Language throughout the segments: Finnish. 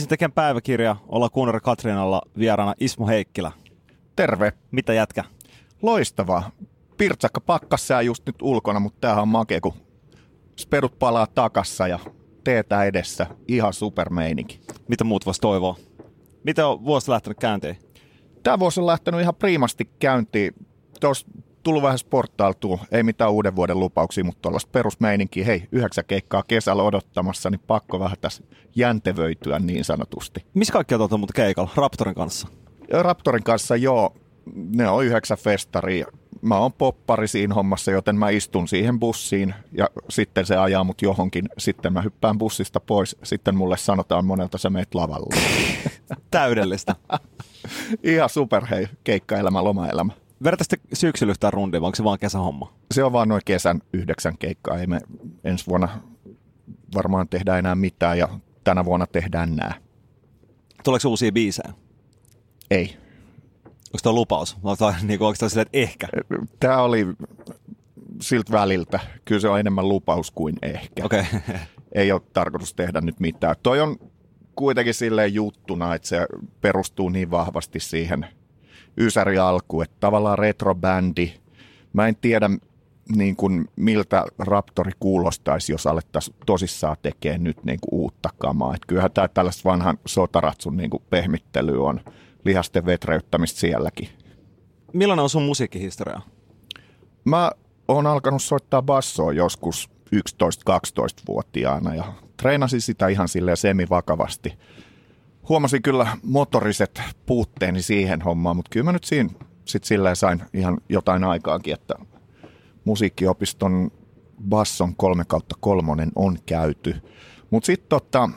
Biisitekijän päiväkirja, olla kuunnella Katriinalla vieraana Ismo Heikkilä. Terve. Mitä jätkä? Loistavaa. Pirtsakka pakkassa just nyt ulkona, mutta tämähän on makea, kun sperut palaa takassa ja teetä edessä. Ihan supermeininki. Mitä muut voisi toivoa? Miten on vuosi lähtenyt käyntiin? Tämä vuosi on lähtenyt ihan priimasti käyntiin. Tuossa tullut vähän sporttailtua, ei mitään uuden vuoden lupauksia, mutta tuollaista perusmeininkiä, hei, yhdeksän keikkaa kesällä odottamassa, niin pakko vähän tässä jäntevöityä niin sanotusti. Missä kaikki on mutta keikalla? Raptorin kanssa? Raptorin kanssa joo, ne on yhdeksän festaria. Mä oon poppari siinä hommassa, joten mä istun siihen bussiin ja sitten se ajaa mut johonkin. Sitten mä hyppään bussista pois. Sitten mulle sanotaan monelta sä meet lavalle. Täydellistä. Ihan super hei, keikkaelämä, lomaelämä. Verta sitten syksyllä yhtään rundia, vai onko se vaan kesähomma? Se on vaan noin kesän yhdeksän keikkaa. Ei me ensi vuonna varmaan tehdä enää mitään ja tänä vuonna tehdään nämä. Tuleeko uusia biisejä? Ei. Onko tämä lupaus? Onko niin onko tämä silleen, että ehkä? Tämä oli siltä väliltä. Kyllä se on enemmän lupaus kuin ehkä. Okay. Ei ole tarkoitus tehdä nyt mitään. Toi on kuitenkin silleen juttuna, että se perustuu niin vahvasti siihen – Ysäri alku, että tavallaan retrobändi. Mä en tiedä niin kuin, miltä Raptori kuulostaisi, jos alettaisiin tosissaan tekemään nyt niin kuin, uutta kamaa. Et kyllähän tämä tällaista vanhan sotaratsun niin kuin, pehmittely on lihasten vetreyttämistä sielläkin. Millainen on sun musiikkihistoria? Mä oon alkanut soittaa bassoa joskus 11-12-vuotiaana ja treenasin sitä ihan silleen semivakavasti huomasin kyllä motoriset puutteeni siihen hommaan, mutta kyllä mä nyt siinä sit silleen sain ihan jotain aikaakin, että musiikkiopiston basson 3 kautta kolmonen on käyty. Mutta sitten tota,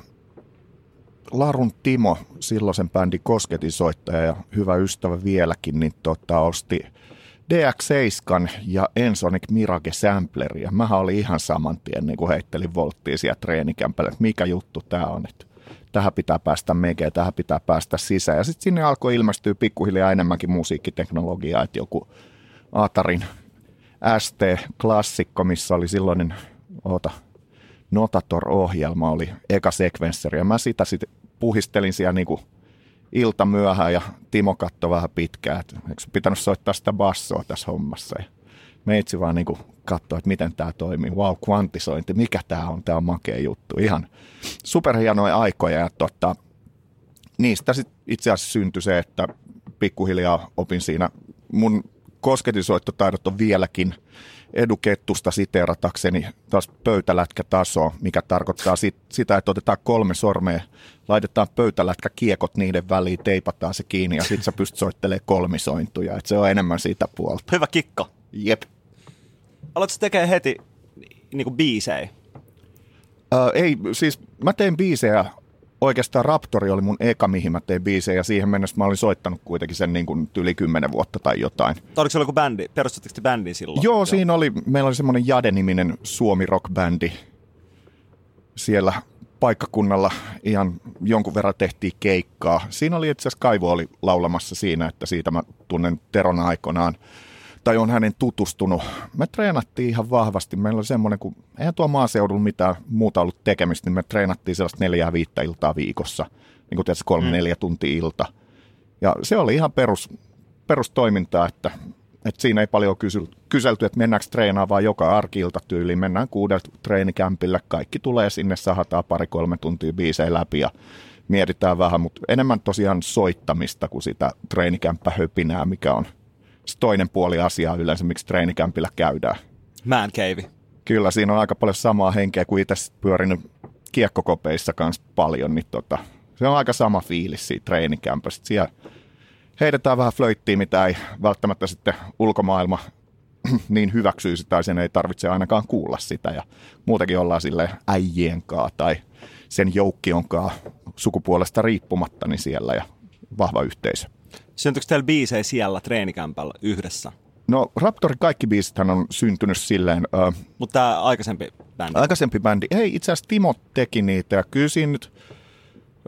Larun Timo, silloisen bändin kosketinsoittaja ja hyvä ystävä vieläkin, niin tota, osti DX7 ja Ensonic Mirage Sampleria. Mähän oli ihan saman tien, niin kun heittelin volttia siellä treenikämpällä, että mikä juttu tämä on. Että tähän pitää päästä mege, tähän pitää päästä sisään. Ja sitten sinne alkoi ilmestyä pikkuhiljaa enemmänkin musiikkiteknologiaa, että joku Aatarin ST-klassikko, missä oli silloinen, oota, Notator-ohjelma oli eka sekvensseri, ja mä sitä sitten puhistelin siellä niinku ilta myöhään, ja Timo katsoi vähän pitkään, että eikö pitänyt soittaa sitä bassoa tässä hommassa. Ja meitsi vaan niin katsoi, että miten tämä toimii. Wow, kvantisointi, mikä tämä on, tämä on makea juttu. Ihan superhienoja aikoja ja tota, niistä sit itse asiassa syntyi se, että pikkuhiljaa opin siinä. Mun kosketinsoittotaidot on vieläkin edukettusta siteeratakseni taas pöytälätkätaso, mikä tarkoittaa sit, sitä, että otetaan kolme sormea, laitetaan pöytälätkä kiekot niiden väliin, teipataan se kiinni ja sitten sä pystyt soittelemaan kolmisointuja. Et se on enemmän siitä puolta. Hyvä kikka. Jep. Aloitko tekemään heti niin kuin biisejä? Öö, ei, siis mä tein biisejä, oikeastaan Raptori oli mun eka, mihin mä tein biisejä, ja siihen mennessä mä olin soittanut kuitenkin sen niin kuin yli kymmenen vuotta tai jotain. Oliko se joku bändi, perustatteko bändi silloin? Joo, Joo, siinä oli, meillä oli semmoinen Jade-niminen suomi rock-bändi siellä paikkakunnalla ihan jonkun verran tehtiin keikkaa. Siinä oli itse asiassa Kaivo oli laulamassa siinä, että siitä mä tunnen Teron aikoinaan tai on hänen tutustunut. Me treenattiin ihan vahvasti. Meillä oli semmoinen, kun eihän tuo maaseudulla mitään muuta ollut tekemistä, niin me treenattiin sellaista neljää viittä iltaa viikossa. Niin kuin tietysti kolme, mm. neljä tuntia ilta. Ja se oli ihan perus, perustoimintaa, että, että siinä ei paljon kyselty, kyselty, että mennäänkö treenaamaan vaan joka arkiilta tyyliin. Mennään kuudelta treenikämpille, kaikki tulee sinne, sahataan pari-kolme tuntia biisejä läpi ja mietitään vähän, mutta enemmän tosiaan soittamista kuin sitä treenikämppä-höpinää, mikä on – toinen puoli asiaa yleensä, miksi treenikämpillä käydään. Man cave. Kyllä, siinä on aika paljon samaa henkeä kuin itse pyörinyt kiekkokopeissa kanssa paljon, niin tota, se on aika sama fiilis siitä treenikämpästä. Siellä heitetään vähän flöittiä, mitä ei välttämättä sitten ulkomaailma niin hyväksyisi tai sen ei tarvitse ainakaan kuulla sitä. Ja muutenkin ollaan sille äijienkaa tai sen joukkionkaa sukupuolesta riippumatta niin siellä ja vahva yhteisö. Syntyykö teillä biisejä siellä treenikämpällä yhdessä? No Raptorin kaikki biisithän on syntynyt silleen... Äh, Mutta tämä aikaisempi bändi? Aikaisempi bändi. Ei, itse asiassa Timo teki niitä ja kyllä siinä nyt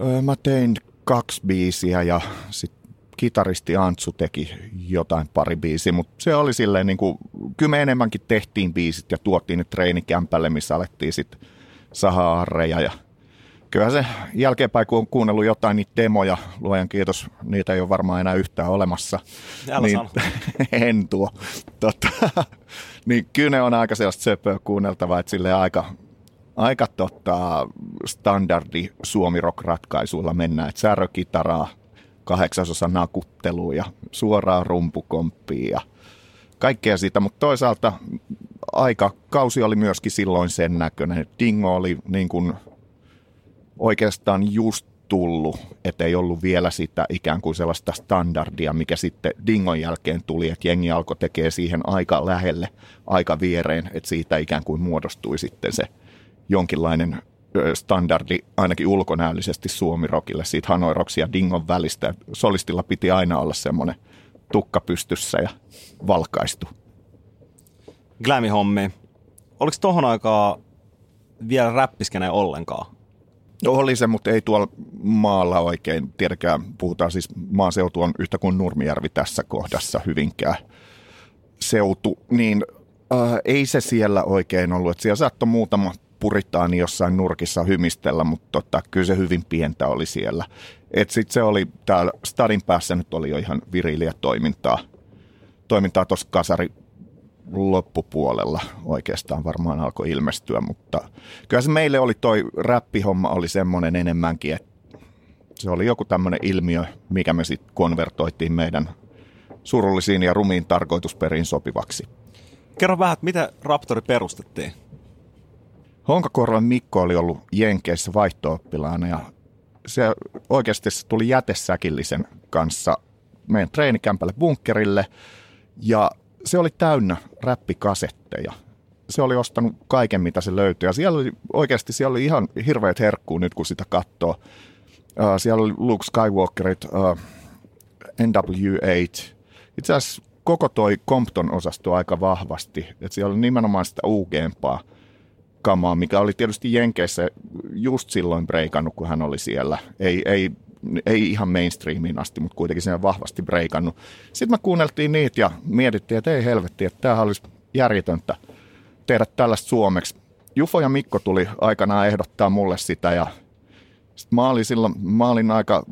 äh, mä tein kaksi biisiä ja sitten kitaristi Antsu teki jotain pari biisiä, mutta se oli silleen niin kuin, kyllä me enemmänkin tehtiin biisit ja tuotiin ne treenikämpälle, missä alettiin sitten saha ja kyllä se jälkeenpäin, kun on kuunnellut jotain niitä demoja, luojan kiitos, niitä ei ole varmaan enää yhtään olemassa. Älä niin, en tuo. Tota, niin kyllä ne on aika sellaista söpöä kuunneltavaa, että sille aika, aika tota, standardi suomi rock ratkaisuilla mennään, että särökitaraa, kahdeksasosa nakuttelua ja suoraa rumpukomppia ja kaikkea sitä, mutta toisaalta aika kausi oli myöskin silloin sen näköinen. Dingo oli niin kuin oikeastaan just tullut, ettei ollut vielä sitä ikään kuin sellaista standardia, mikä sitten Dingon jälkeen tuli, että jengi alkoi tekee siihen aika lähelle, aika viereen, että siitä ikään kuin muodostui sitten se jonkinlainen standardi ainakin ulkonäöllisesti suomirokille siitä Hanoi Rocks ja Dingon välistä. Solistilla piti aina olla semmoinen tukka pystyssä ja valkaistu. Glammy-hommi. Oliko tohon aikaa vielä räppiskeneen ollenkaan? Oli se, mutta ei tuolla maalla oikein. Tiedäkään, puhutaan siis maaseutu on yhtä kuin Nurmijärvi tässä kohdassa hyvinkään seutu, niin äh, ei se siellä oikein ollut. Et siellä saattoi muutama puritaani jossain nurkissa hymistellä, mutta tota, kyllä se hyvin pientä oli siellä. Et sit se oli täällä stadin päässä nyt oli jo ihan viriliä toimintaa. Toimintaa tuossa kasari loppupuolella oikeastaan varmaan alkoi ilmestyä, mutta kyllä se meille oli toi räppihomma oli semmoinen enemmänkin, että se oli joku tämmöinen ilmiö, mikä me sitten konvertoitiin meidän surullisiin ja rumiin tarkoitusperiin sopivaksi. Kerro vähän, että miten Raptori perustettiin? Honkakorvan Mikko oli ollut Jenkeissä vaihto ja se oikeasti se tuli jätesäkillisen kanssa meidän treenikämpälle bunkkerille ja se oli täynnä räppikasetteja. Se oli ostanut kaiken, mitä se löytyi. Ja siellä oli, oikeasti siellä oli ihan hirveät herkkuu nyt, kun sitä katsoo. Uh, siellä oli Luke Skywalkerit, uh, NW8. Itse asiassa koko toi Compton-osasto aika vahvasti. Et siellä oli nimenomaan sitä uugeempaa kamaa, mikä oli tietysti Jenkeissä just silloin breikannut, kun hän oli siellä. Ei, ei ei ihan mainstreamiin asti, mutta kuitenkin siinä vahvasti breikannut. Sitten me kuunneltiin niitä ja mietittiin, että ei helvetti, että tämähän olisi järjetöntä tehdä tällaista suomeksi. Jufo ja Mikko tuli aikanaan ehdottaa mulle sitä ja sit mä olin silloin, mä olin aika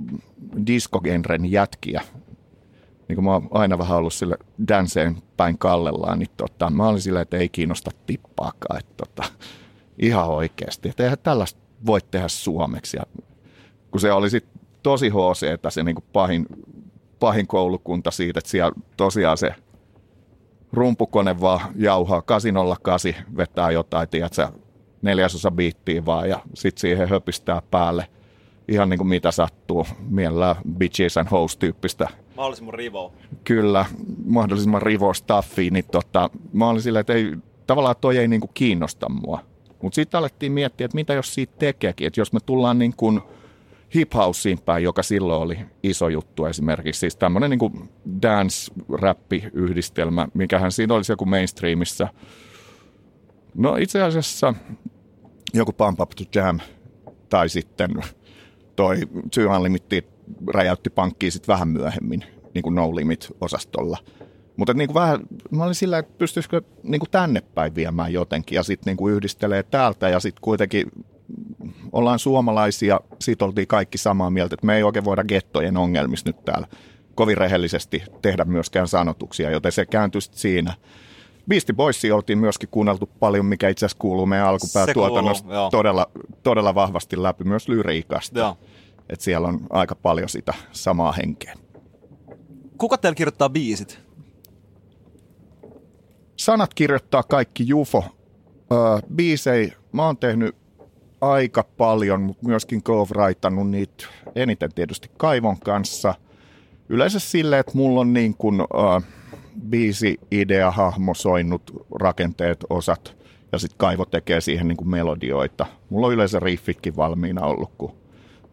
diskogenren jätkiä. Niin kuin mä oon aina vähän ollut sille danceen päin kallellaan, niin tota, mä olin silleen, että ei kiinnosta tippaakaan. Että tota, ihan oikeasti, että eihän tällaista voi tehdä suomeksi. Ja kun se oli sitten tosi HC, että se niin kuin pahin, pahin koulukunta siitä, että siellä tosiaan se rumpukone vaan jauhaa 808, vetää jotain, tiedätkö, neljäsosa biittiä vaan ja sitten siihen höpistää päälle ihan niin kuin mitä sattuu. Mielellään bitches and host tyyppistä. Mahdollisimman rivo. Kyllä, mahdollisimman rivo stuffia, niin tota, mä olin silleen, että ei, tavallaan toi ei niin kuin kiinnosta mua. Mutta sitten alettiin miettiä, että mitä jos siitä tekeekin, että jos me tullaan niin kuin – hip päin, joka silloin oli iso juttu esimerkiksi. Siis tämmöinen niin dance-räppi-yhdistelmä, mikähän siinä olisi joku mainstreamissa. No itse asiassa joku Pump Up to Jam tai sitten toi Two Unlimited räjäytti pankkiin sitten vähän myöhemmin, niin kuin No Limit-osastolla. Mutta niin kuin vähän, mä olin sillä, että pystyisikö niin kuin tänne päin viemään jotenkin ja sitten niin yhdistelee täältä ja sitten kuitenkin ollaan suomalaisia, siitä oltiin kaikki samaa mieltä, että me ei oikein voida gettojen ongelmista nyt täällä kovin rehellisesti tehdä myöskään sanotuksia, joten se kääntyi siinä. Beastie Boysia oltiin myöskin kuunneltu paljon, mikä itse asiassa kuuluu meidän alkupäätuotannosta todella, todella vahvasti läpi myös lyriikasta. Joo. Et siellä on aika paljon sitä samaa henkeä. Kuka teillä kirjoittaa biisit? Sanat kirjoittaa kaikki Jufo. Öö, biisei mä oon tehnyt aika paljon, mutta myöskin co-writannut niitä eniten tietysti Kaivon kanssa. Yleensä silleen, että mulla on niin kuin, uh, biisi, idea, hahmo, soinnut, rakenteet, osat ja sitten Kaivo tekee siihen niin kuin melodioita. Mulla on yleensä riffitkin valmiina ollut, kun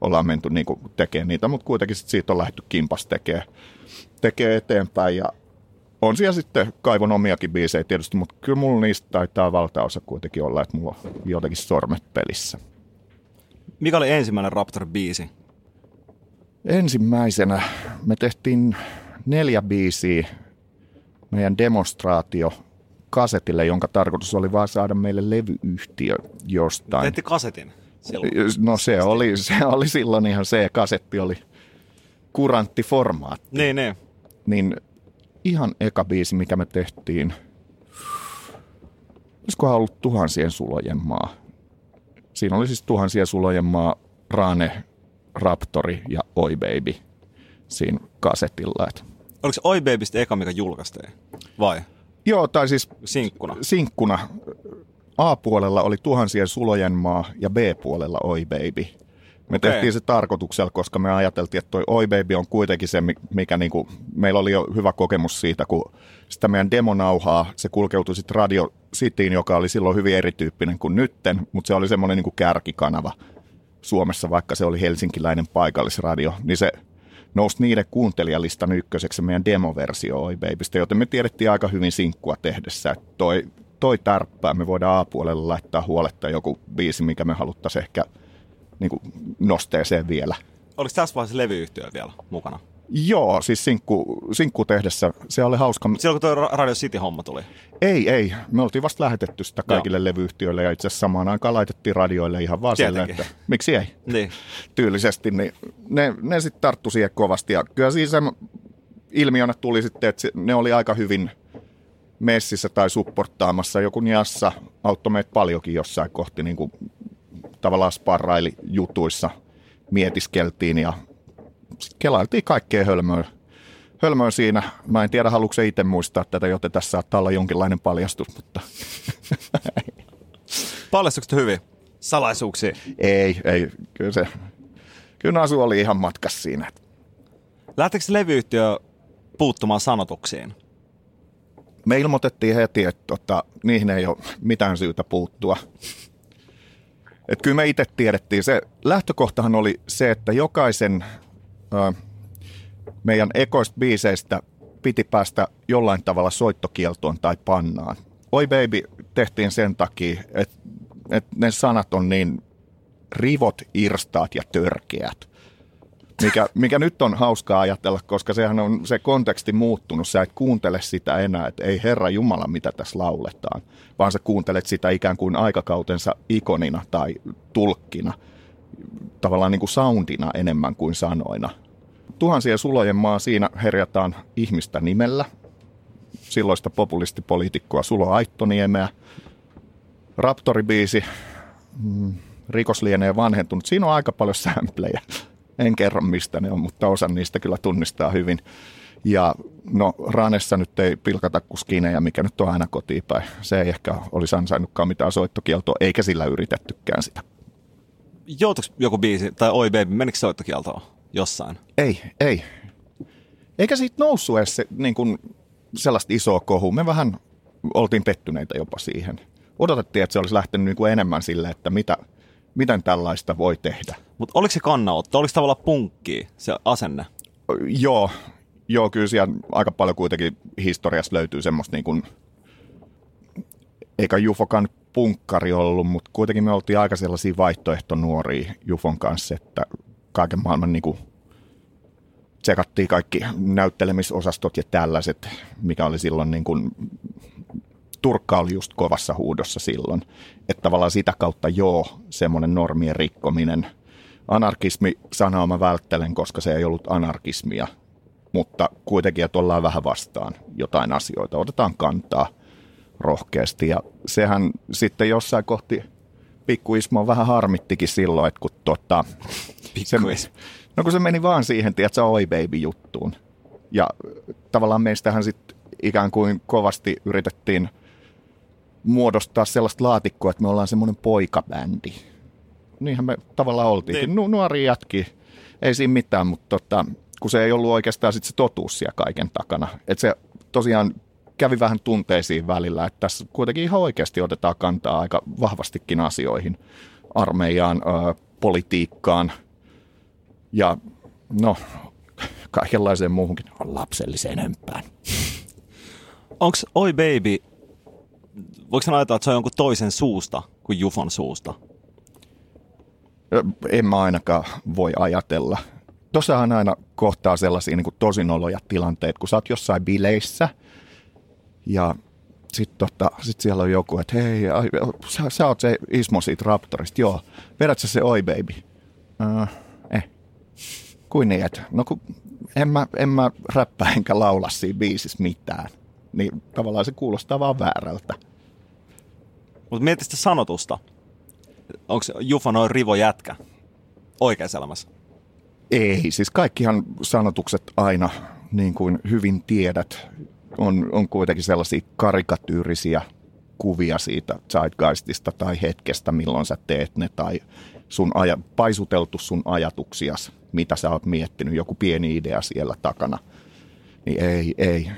ollaan menty niin tekemään niitä, mutta kuitenkin sit siitä on lähdetty kimpas tekee, tekee eteenpäin ja on siellä sitten Kaivon omiakin biisejä tietysti, mutta kyllä mulla niistä taitaa valtaosa kuitenkin olla, että mulla on jotenkin sormet pelissä. Mikä oli ensimmäinen Raptor-biisi? Ensimmäisenä me tehtiin neljä biisiä meidän demonstraatio kasetille, jonka tarkoitus oli vaan saada meille levyyhtiö jostain. Teetti kasetin silloin. No se oli, se oli silloin ihan se, kasetti oli kurantti formaatti. Niin, niin. Niin ihan eka biisi, mikä me tehtiin, olisikohan ollut tuhansien sulojen maa. Siinä oli siis tuhansien sulojen maa, Rane, Raptori ja Oi Baby siinä kasetilla. Et Oliko se Oi Babystä eka, mikä julkaistiin? Vai? Joo, tai siis Sinkkuna? sinkkuna. A-puolella oli tuhansien sulojen maa ja B-puolella Oi Baby. Me Okei. tehtiin se tarkoituksella, koska me ajateltiin, että toi Oi Baby on kuitenkin se, mi- mikä niinku, meillä oli jo hyvä kokemus siitä, kun sitä meidän demonauhaa, se kulkeutui sitten Radio Cityin, joka oli silloin hyvin erityyppinen kuin nytten, mutta se oli semmoinen niinku kärkikanava Suomessa, vaikka se oli helsinkiläinen paikallisradio, niin se nousi niiden kuuntelijalistan ykköseksi se meidän demoversio Oi Babystä, joten me tiedettiin aika hyvin sinkkua tehdessä, että toi, toi tärppää, me voidaan A-puolelle laittaa huoletta joku biisi, mikä me haluttaisiin ehkä niin kuin nosteeseen vielä. Oliko tässä vaiheessa levyyhtiö vielä mukana? Joo, siis sinkku, sinkku tehdessä, se oli hauska. Silloin kun tuo Radio City-homma tuli. Ei, ei, me oltiin vasta lähetetty sitä kaikille Joo. levyyhtiöille ja itse asiassa samaan aikaan laitettiin radioille ihan vaan Tietenkin. että miksi ei Niin. tyylisesti, niin ne, ne sitten tarttu siihen kovasti ja kyllä siinä se ilmiönä tuli sitten, että ne oli aika hyvin messissä tai supportaamassa. Joku Niassa auttoi meitä paljonkin jossain kohti, niin kuin tavallaan sparraili jutuissa, mietiskeltiin ja kelailtiin kaikkea hölmöä. Hölmöä siinä. Mä en tiedä, haluatko se itse muistaa tätä, joten tässä saattaa olla jonkinlainen paljastus, mutta Paljastuiko te hyvin? Salaisuuksia. ei, ei. Kyllä se, kyllä Nasu oli ihan matkas siinä. Lähtikö levyyhtiö puuttumaan sanotuksiin? Me ilmoitettiin heti, että tota, niihin ei ole mitään syytä puuttua. Et kyllä me itse tiedettiin. Se lähtökohtahan oli se, että jokaisen ö, meidän ekoista biiseistä piti päästä jollain tavalla soittokieltoon tai pannaan. Oi Baby tehtiin sen takia, että, että ne sanat on niin rivot, irstaat ja törkeät. Mikä, mikä nyt on hauskaa ajatella, koska sehän on se konteksti muuttunut. Sä et kuuntele sitä enää, että ei Herra Jumala, mitä tässä lauletaan, vaan sä kuuntelet sitä ikään kuin aikakautensa ikonina tai tulkkina, tavallaan niin kuin soundina enemmän kuin sanoina. Tuhansien sulojen maa, siinä herjataan ihmistä nimellä, silloista populistipoliitikkoa Sulo Aittoniemeä. Raptoribiisi, mm, rikos lienee vanhentunut. Siinä on aika paljon sämplejä. En kerro mistä ne on, mutta osa niistä kyllä tunnistaa hyvin. Ja no Ranessa nyt ei pilkata kuin skinejä, mikä nyt on aina kotiinpäin. Se ei ehkä olisi ansainnutkaan mitään soittokieltoa, eikä sillä yritettykään sitä. Joutuiko joku biisi, tai Oi Baby, menikö soittokieltoon jossain? Ei, ei. Eikä siitä noussut edes se, niin kuin sellaista isoa kohua. Me vähän oltiin pettyneitä jopa siihen. Odotettiin, että se olisi lähtenyt niin kuin enemmän sille, että mitä, miten tällaista voi tehdä. Mutta oliko se kannanotto? Oliko tavallaan punkki se asenne? Joo, joo, kyllä siellä aika paljon kuitenkin historiassa löytyy semmoista niin kuin, eikä Jufokan punkkari ollut, mutta kuitenkin me oltiin aika sellaisia vaihtoehtonuoria Jufon kanssa, että kaiken maailman niin kuin, tsekattiin kaikki näyttelemisosastot ja tällaiset, mikä oli silloin niin kuin, Turkka oli just kovassa huudossa silloin. Että tavallaan sitä kautta joo, semmoinen normien rikkominen. Anarkismi sanaa mä välttelen, koska se ei ollut anarkismia, mutta kuitenkin, että ollaan vähän vastaan jotain asioita. Otetaan kantaa rohkeasti ja sehän sitten jossain kohti pikku Ismo vähän harmittikin silloin, että kun tota, se, no kun se meni vaan siihen, tiedätkö, oi baby juttuun. Ja tavallaan meistähän sitten ikään kuin kovasti yritettiin muodostaa sellaista laatikkoa, että me ollaan semmoinen poikabändi. Niinhän me tavallaan oltiin. Niin. Nu- nuori jätki, ei siinä mitään, mutta tota, kun se ei ollut oikeastaan sit se totuus siellä kaiken takana. Että se tosiaan kävi vähän tunteisiin välillä, että tässä kuitenkin ihan oikeasti otetaan kantaa aika vahvastikin asioihin, armeijaan, ö, politiikkaan ja no kaikenlaiseen muuhunkin lapselliseen hömpään. Onko Oi Baby, voiko ajatella, että se on jonkun toisen suusta kuin Jufon suusta? En mä ainakaan voi ajatella. Tossahan aina kohtaa sellaisia niin tosi noloja tilanteita, kun sä oot jossain bileissä ja sitten tota, sit siellä on joku, että hei, ai, sä, sä oot se Ismo siitä Raptorista, joo. Vedät sä se Oi Baby? Uh, eh. Kuin niin, että no kun en mä, en mä räppää enkä laula siinä biisissä mitään. Niin tavallaan se kuulostaa vaan väärältä. Mutta mieti sitä sanotusta. Onko Jufa noin rivo jätkä oikeassa elämässä? Ei, siis kaikkihan sanotukset aina, niin kuin hyvin tiedät, on, on kuitenkin sellaisia karikatyyrisiä kuvia siitä zeitgeistista tai hetkestä, milloin sä teet ne, tai sun aja, paisuteltu sun ajatuksias, mitä sä oot miettinyt, joku pieni idea siellä takana. Niin ei, ei.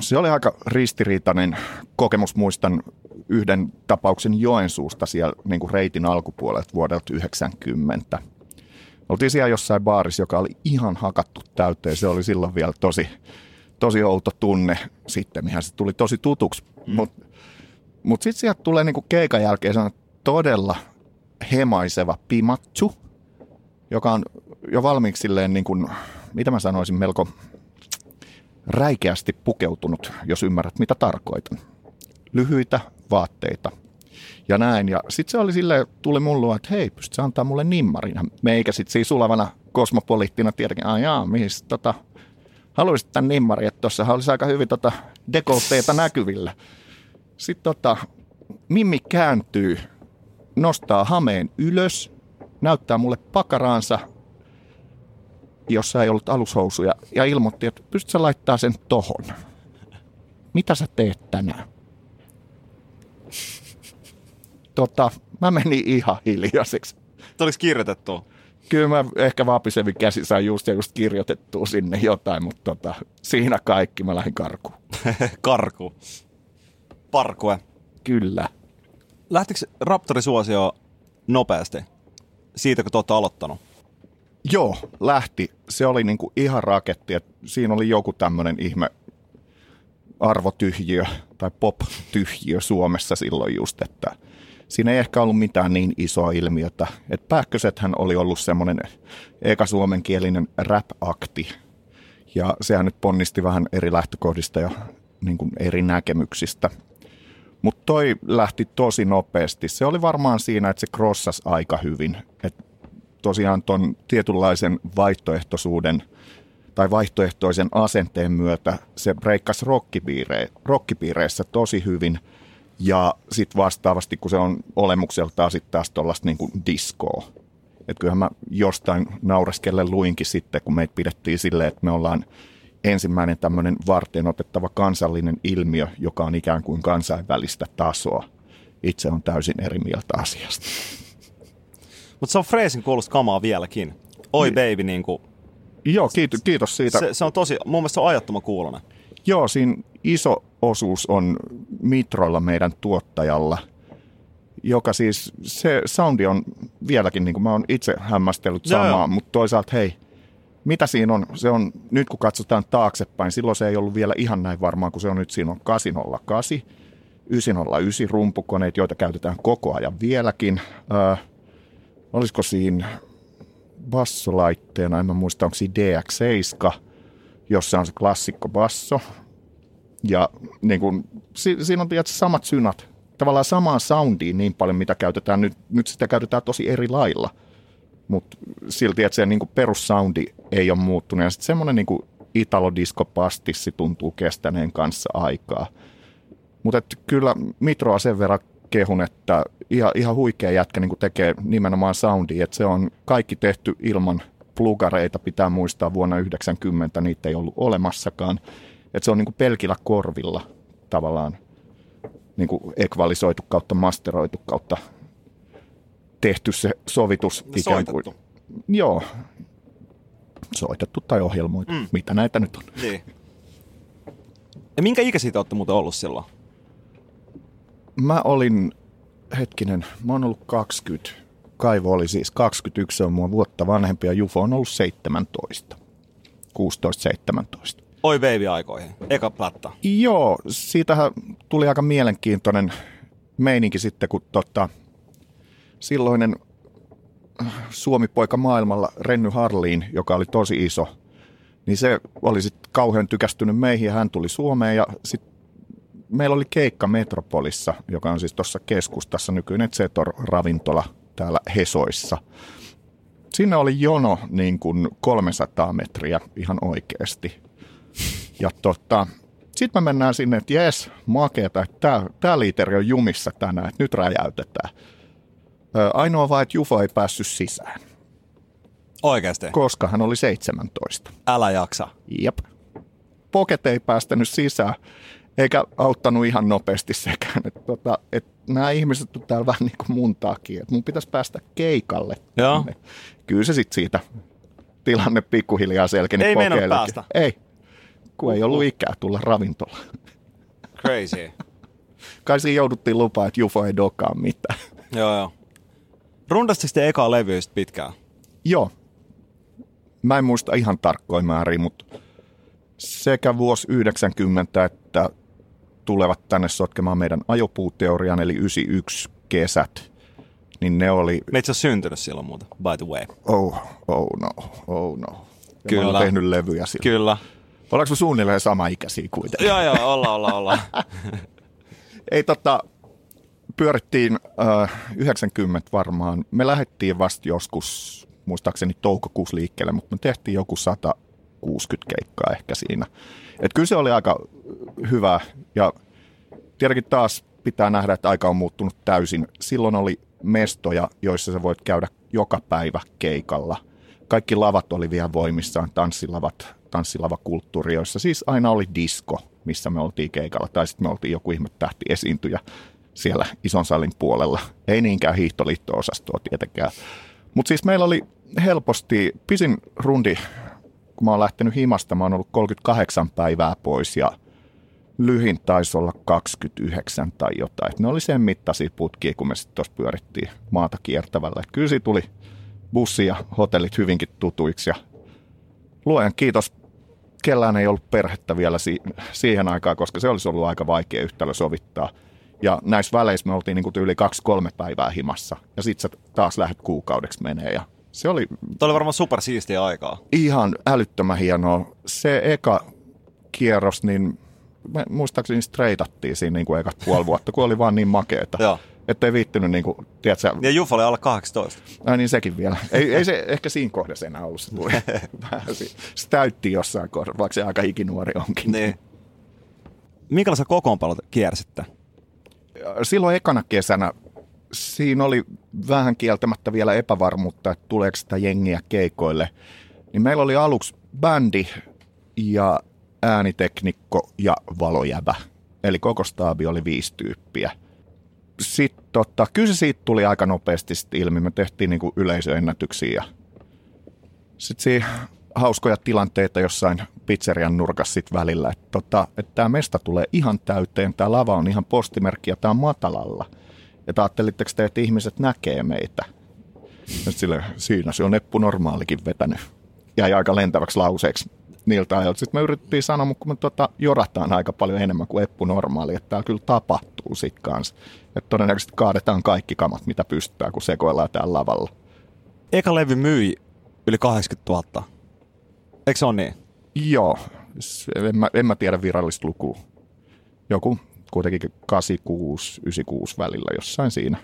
Se oli aika ristiriitainen kokemus, muistan yhden tapauksen Joensuusta siellä niin kuin reitin alkupuolelta vuodelta 90. Oltiin siellä jossain baarissa, joka oli ihan hakattu täyteen. Se oli silloin vielä tosi, tosi outo tunne. Sitten mihän se tuli tosi tutuksi. Mm. Mutta mut sitten sieltä tulee niinku keikan jälkeen todella hemaiseva pimatsu, joka on jo valmiiksi silleen, niin kuin, mitä mä sanoisin, melko räikeästi pukeutunut, jos ymmärrät mitä tarkoitan. Lyhyitä vaatteita ja näin. Ja sitten se oli silleen, tuli mun luo, että hei, pystyt sä antaa mulle nimmarin. Meikä sitten siinä sulavana kosmopoliittina tietenkin, ai jaa, mihin tota, haluaisit tämän nimmarin, että tuossa olisi aika hyvin tota dekolteita näkyvillä. Sitten tota, Mimmi kääntyy, nostaa hameen ylös, näyttää mulle pakaraansa, jossa ei ollut alushousuja, ja ilmoitti, että pystyt sä laittaa sen tohon. Mitä sä teet tänään? Tota, mä menin ihan hiljaiseksi. Tuo olisi kirjoitettu. Kyllä mä ehkä vapisevin käsi sain just ja just kirjoitettua sinne jotain, mutta tota, siinä kaikki mä lähdin karkuun. Karku. Parkue. Kyllä. Lähtikö Raptorin suosio nopeasti? Siitä, kun te olette aloittanut? Joo, lähti. Se oli niinku ihan raketti. Et siinä oli joku tämmöinen ihme arvotyhjiö tai pop-tyhjiö Suomessa silloin just, että siinä ei ehkä ollut mitään niin isoa ilmiötä. Et Pähkösethän oli ollut semmoinen eka suomenkielinen rap-akti, ja sehän nyt ponnisti vähän eri lähtökohdista ja niin kuin eri näkemyksistä. Mutta toi lähti tosi nopeasti. Se oli varmaan siinä, että se crossasi aika hyvin. Et tosiaan ton tietynlaisen vaihtoehtoisuuden tai vaihtoehtoisen asenteen myötä se breikkasi rockipiire, rockipiireissä tosi hyvin. Ja sitten vastaavasti, kun se on olemukseltaan sitten taas tuollaista niin kuin diskoa. Että kyllähän mä jostain naureskellen luinkin sitten, kun meitä pidettiin silleen, että me ollaan ensimmäinen tämmöinen varten otettava kansallinen ilmiö, joka on ikään kuin kansainvälistä tasoa. Itse on täysin eri mieltä asiasta. Mutta se on freesin kuulosta kamaa vieläkin. Oi baby, niin kuin, Joo, kiitos, kiitos siitä. se, se, on tosi, mun mielestä se on ajattoman kuulonen. Joo, siinä iso osuus on Mitroilla meidän tuottajalla, joka siis, se soundi on vieläkin, niin kuin mä oon itse hämmästellyt Joo, samaa, joo. mutta toisaalta hei, mitä siinä on? Se on, nyt kun katsotaan taaksepäin, silloin se ei ollut vielä ihan näin varmaan, kun se on nyt siinä on 808, 909 rumpukoneet, joita käytetään koko ajan vieläkin. Ö, olisiko siinä bassolaitteena, en mä muista, onko siinä DX7, jossa on se klassikko basso. Ja niin kun, si, siinä on tietysti samat synat, tavallaan samaan soundiin niin paljon, mitä käytetään nyt. Nyt sitä käytetään tosi eri lailla. Mutta silti, että se niin perussoundi ei ole muuttunut. Ja sitten semmoinen niin italodiskopastissi tuntuu kestäneen kanssa aikaa. Mutta kyllä Mitroa sen verran kehun, että ihan, ihan huikea jätkä niin tekee nimenomaan soundia, että se on kaikki tehty ilman plugareita, pitää muistaa vuonna 90, niitä ei ollut olemassakaan. Että se on niin pelkillä korvilla tavallaan niin kuin ekvalisoitu kautta masteroitu kautta tehty se sovitus ikään kuin. Soitettu. Joo, soitettu tai ohjelmoitu, mm. mitä näitä nyt on. Niin. Ja minkä ikäisiä te olette muuten ollut silloin? Mä olin, hetkinen, mä oon ollut 20. Kaivo oli siis 21, se on mua vuotta vanhempi ja Jufo on ollut 17. 16-17. Oi baby-aikoihin. Eka platta. Joo, siitähän tuli aika mielenkiintoinen meininki sitten, kun tota, silloinen äh, Suomi-poika maailmalla Renny Harliin, joka oli tosi iso, niin se oli sitten kauhean tykästynyt meihin ja hän tuli Suomeen ja sitten meillä oli keikka Metropolissa, joka on siis tuossa keskustassa nykyinen Zetor-ravintola täällä Hesoissa. Sinne oli jono niin kuin 300 metriä ihan oikeasti. Ja tota, sitten me mennään sinne, että jes, makeeta, että tämä, tämä liiteri on jumissa tänään, että nyt räjäytetään. Ainoa vaan, että Jufo ei päässyt sisään, Oikeasti. koska hän oli 17. Älä jaksa. Jep. Poket ei päästänyt sisään, eikä auttanut ihan nopeasti sekään. Että tota, et nämä ihmiset on täällä vähän niin kuin mun takia, että mun pitäisi päästä keikalle. Joo. Kyllä se sitten siitä tilanne pikkuhiljaa selkeni Ei Pokeellekin. päästä. Ei, kun ei ollut ikää tulla ravintolaan. Crazy. Kai siinä jouduttiin lupaa, että Jufo ei dokaa mitään. joo, joo. Rundastiko te ekaa levyä pitkään? Joo. Mä en muista ihan tarkkoja määriä, mutta sekä vuosi 90 että tulevat tänne sotkemaan meidän ajopuuteorian, eli 91 kesät, niin ne oli, Me itse syntynyt silloin muuta, by the way. oh, oh no, oh no. Ja Mä Kyllä. oon tehnyt levyjä sillä. Kyllä. Ollaanko me suunnilleen sama ikäisiä kuitenkin? joo, joo, olla, olla, olla. Ei tota, pyörittiin äh, 90 varmaan. Me lähdettiin vasta joskus, muistaakseni toukokuussa liikkeelle, mutta me tehtiin joku 160 keikkaa ehkä siinä. Et kyllä se oli aika hyvä ja tietenkin taas pitää nähdä, että aika on muuttunut täysin. Silloin oli mestoja, joissa sä voit käydä joka päivä keikalla. Kaikki lavat oli vielä voimissaan, tanssilavat, tanssilavakulttuuri, joissa siis aina oli disko, missä me oltiin keikalla. Tai sitten me oltiin joku ihme tähti esiintyjä siellä ison salin puolella. Ei niinkään hiihtoliitto-osastoa tietenkään. Mutta siis meillä oli helposti, pisin rundi, kun mä oon lähtenyt himasta, mä oon ollut 38 päivää pois ja lyhin taisi olla 29 tai jotain. Et ne oli sen mittaisia putkia, kun me sitten tuossa pyörittiin maata kiertävällä. Et kyllä tuli bussi ja hotellit hyvinkin tutuiksi ja luojan kiitos, kellään ei ollut perhettä vielä si- siihen aikaan, koska se olisi ollut aika vaikea yhtälö sovittaa. Ja näissä väleissä me oltiin niin yli kaksi-kolme päivää himassa ja sitten taas lähdet kuukaudeksi menee ja se oli Tuo oli varmaan super siistiä aikaa. ihan älyttömän hienoa. Se eka kierros, niin me muistaakseni streitattiin siinä niin kuin ekat puoli vuotta, kun oli vaan niin makeeta. Joo. Että ei viittynyt, niin kuin, tiedätkö, Ja Juffa oli alle 18. ai niin sekin vielä. Ei, ei se ehkä siinä kohdassa enää ollut. Se, tuli se täytti jossain kohdassa, vaikka se aika ikinuori onkin. Niin. Minkälaisia kokoonpalot kiersitte? silloin ekana kesänä siinä oli vähän kieltämättä vielä epävarmuutta, että tuleeko sitä jengiä keikoille. Niin meillä oli aluksi bändi ja ääniteknikko ja valojävä. Eli koko staabi oli viisi tyyppiä. Sitten tota, kyllä siitä tuli aika nopeasti ilmi. Me tehtiin niinku yleisöennätyksiä sitten siinä hauskoja tilanteita jossain pizzerian nurkassa sit välillä, että tota, et tämä mesta tulee ihan täyteen, tämä lava on ihan postimerkki ja tämä on matalalla. Ja ajattelitteko te, että ihmiset näkee meitä? Sille, siinä se on Eppu Normaalikin vetänyt. Jäi aika lentäväksi lauseeksi niiltä ajoilta. Sitten me yritettiin sanoa, mutta kun me tota, jorataan aika paljon enemmän kuin Eppu Normaali, että täällä kyllä tapahtuu sit kanssa. Että todennäköisesti kaadetaan kaikki kamat, mitä pystytään, kun sekoillaan täällä lavalla. Eka levy myi yli 80 000. Eikö se ole niin? Joo, en mä, en mä tiedä virallista lukua. Joku kuitenkin 86, 96 välillä jossain siinä.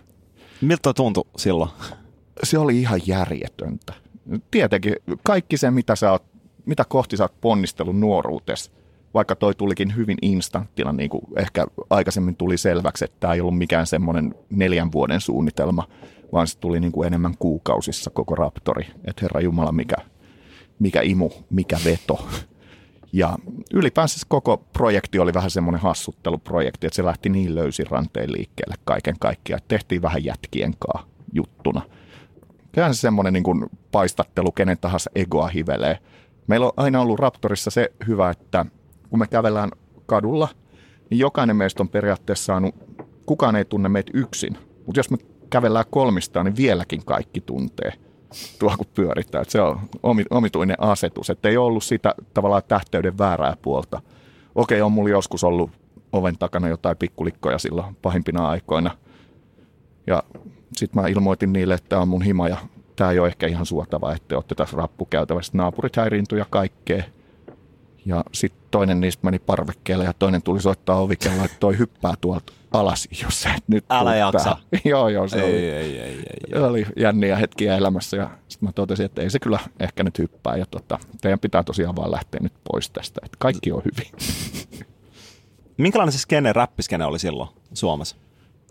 Miltä tuntui silloin? Se oli ihan järjetöntä. Tietenkin kaikki se, mitä, sä oot, mitä kohti sä oot ponnistellut nuoruutesi, vaikka toi tulikin hyvin instanttina, niin kuin ehkä aikaisemmin tuli selväksi, että tämä ei ollut mikään semmoinen neljän vuoden suunnitelma, vaan se tuli niin kuin enemmän kuukausissa koko Raptori. Että herra Jumala, mikä, mikä imu, mikä veto. Ja ylipäänsä koko projekti oli vähän semmoinen hassutteluprojekti, että se lähti niin löysin ranteen liikkeelle kaiken kaikkiaan, että tehtiin vähän jätkien kanssa juttuna. Kyllähän se semmoinen niin kuin paistattelu kenen tahansa egoa hivelee. Meillä on aina ollut Raptorissa se hyvä, että kun me kävellään kadulla, niin jokainen meistä on periaatteessa saanut, kukaan ei tunne meitä yksin. Mutta jos me kävellään kolmistaan, niin vieläkin kaikki tuntee tuo, kun pyörittää. Et se on omituinen asetus, että ei ollut sitä tavallaan tähteyden väärää puolta. Okei, on mulla joskus ollut oven takana jotain pikkulikkoja silloin pahimpina aikoina. Ja sitten mä ilmoitin niille, että tämä on mun hima ja tämä ei ole ehkä ihan suotava, että olette tässä rappukäytävässä. Naapurit häiriintyi ja kaikkea. Ja sitten toinen niistä meni parvekkeelle ja toinen tuli soittaa ovikella, että toi hyppää tuolta alas, jos sä et nyt Älä jaksa. joo, joo, se ei, oli, ei, ei, ei, ei. oli jänniä hetkiä elämässä ja sitten mä totesin, että ei se kyllä ehkä nyt hyppää ja tota, teidän pitää tosiaan vaan lähteä nyt pois tästä, että kaikki on hyvin. Minkälainen se skene, räppiskene oli silloin Suomessa?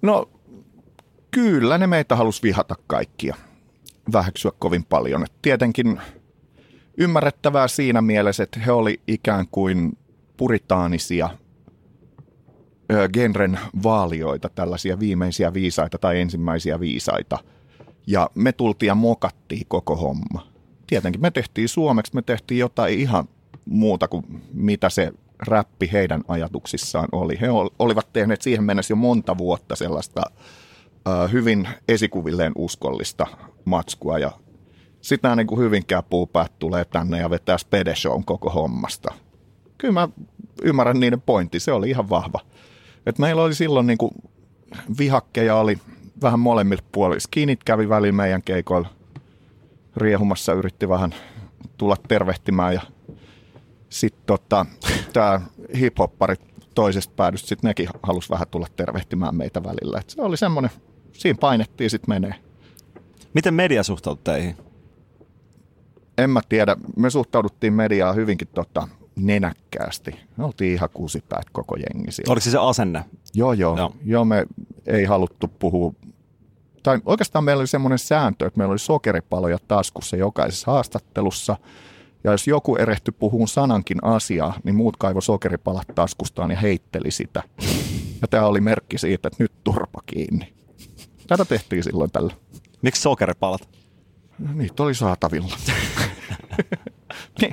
No kyllä ne meitä halusi vihata kaikkia, väheksyä kovin paljon. Et tietenkin ymmärrettävää siinä mielessä, että he oli ikään kuin puritaanisia genren vaalioita, tällaisia viimeisiä viisaita tai ensimmäisiä viisaita. Ja me tultiin ja mokattiin koko homma. Tietenkin me tehtiin suomeksi, me tehtiin jotain ihan muuta kuin mitä se räppi heidän ajatuksissaan oli. He olivat tehneet siihen mennessä jo monta vuotta sellaista hyvin esikuvilleen uskollista matskua ja sitten nämä niin kuin hyvinkään puupäät tulee tänne ja vetää spede shown koko hommasta. Kyllä mä ymmärrän niiden pointti, se oli ihan vahva. Et meillä oli silloin niin kuin vihakkeja oli vähän molemmilta puolilla. Skinit kävi väliin meidän keikoilla riehumassa, yritti vähän tulla tervehtimään ja sitten tota, tämä hiphopparit toisesta päädystä, sitten nekin halusi vähän tulla tervehtimään meitä välillä. Et se oli semmoinen, siinä painettiin sitten menee. Miten media suhtautui teihin? En mä tiedä, me suhtauduttiin mediaan hyvinkin tota, nenäkkäästi. Me oltiin ihan kuusipäät koko jengi siellä. Oliko se se asenne? Joo, joo. Joo. joo. me ei haluttu puhua, tai oikeastaan meillä oli semmoinen sääntö, että meillä oli sokeripaloja taskussa jokaisessa haastattelussa. Ja jos joku erehtyi puhuun sanankin asiaa, niin muut kaivo sokeripalat taskustaan ja heitteli sitä. Ja tämä oli merkki siitä, että nyt turpa kiinni. Tätä tehtiin silloin tällä. Miksi sokeripalat? Niitä oli saatavilla.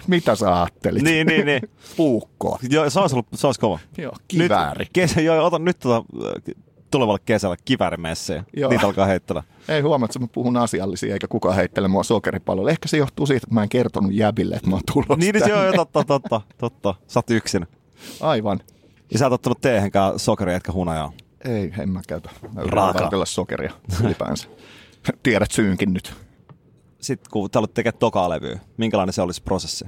Mitä sä ajattelit? Niin, niin, niin. Puukkoa. Joo, se olisi, ollut, se olisi kova. Joo, kivääri. Nyt, kesä, joo, otan nyt tota, äh, tulevalle kesällä kiväärimessejä. Joo. Niitä alkaa heittää. Ei huomaa, että mä puhun asiallisia, eikä kukaan heittele mua sokeripallolle. Ehkä se johtuu siitä, että mä en kertonut jäbille, että mä oon tulossa Niin, niin se tänne. on, totta, totta, totta. Sä oot yksin. Aivan. Ja sä oot ottanut teehenkään sokeria etkä hunajaa. Ei, en mä käytä. Mä Raaka. sokeria ylipäänsä. Tiedät syynkin nyt. Sitten kun te aloitte tekemään tokaa levyä, minkälainen se olisi prosessi?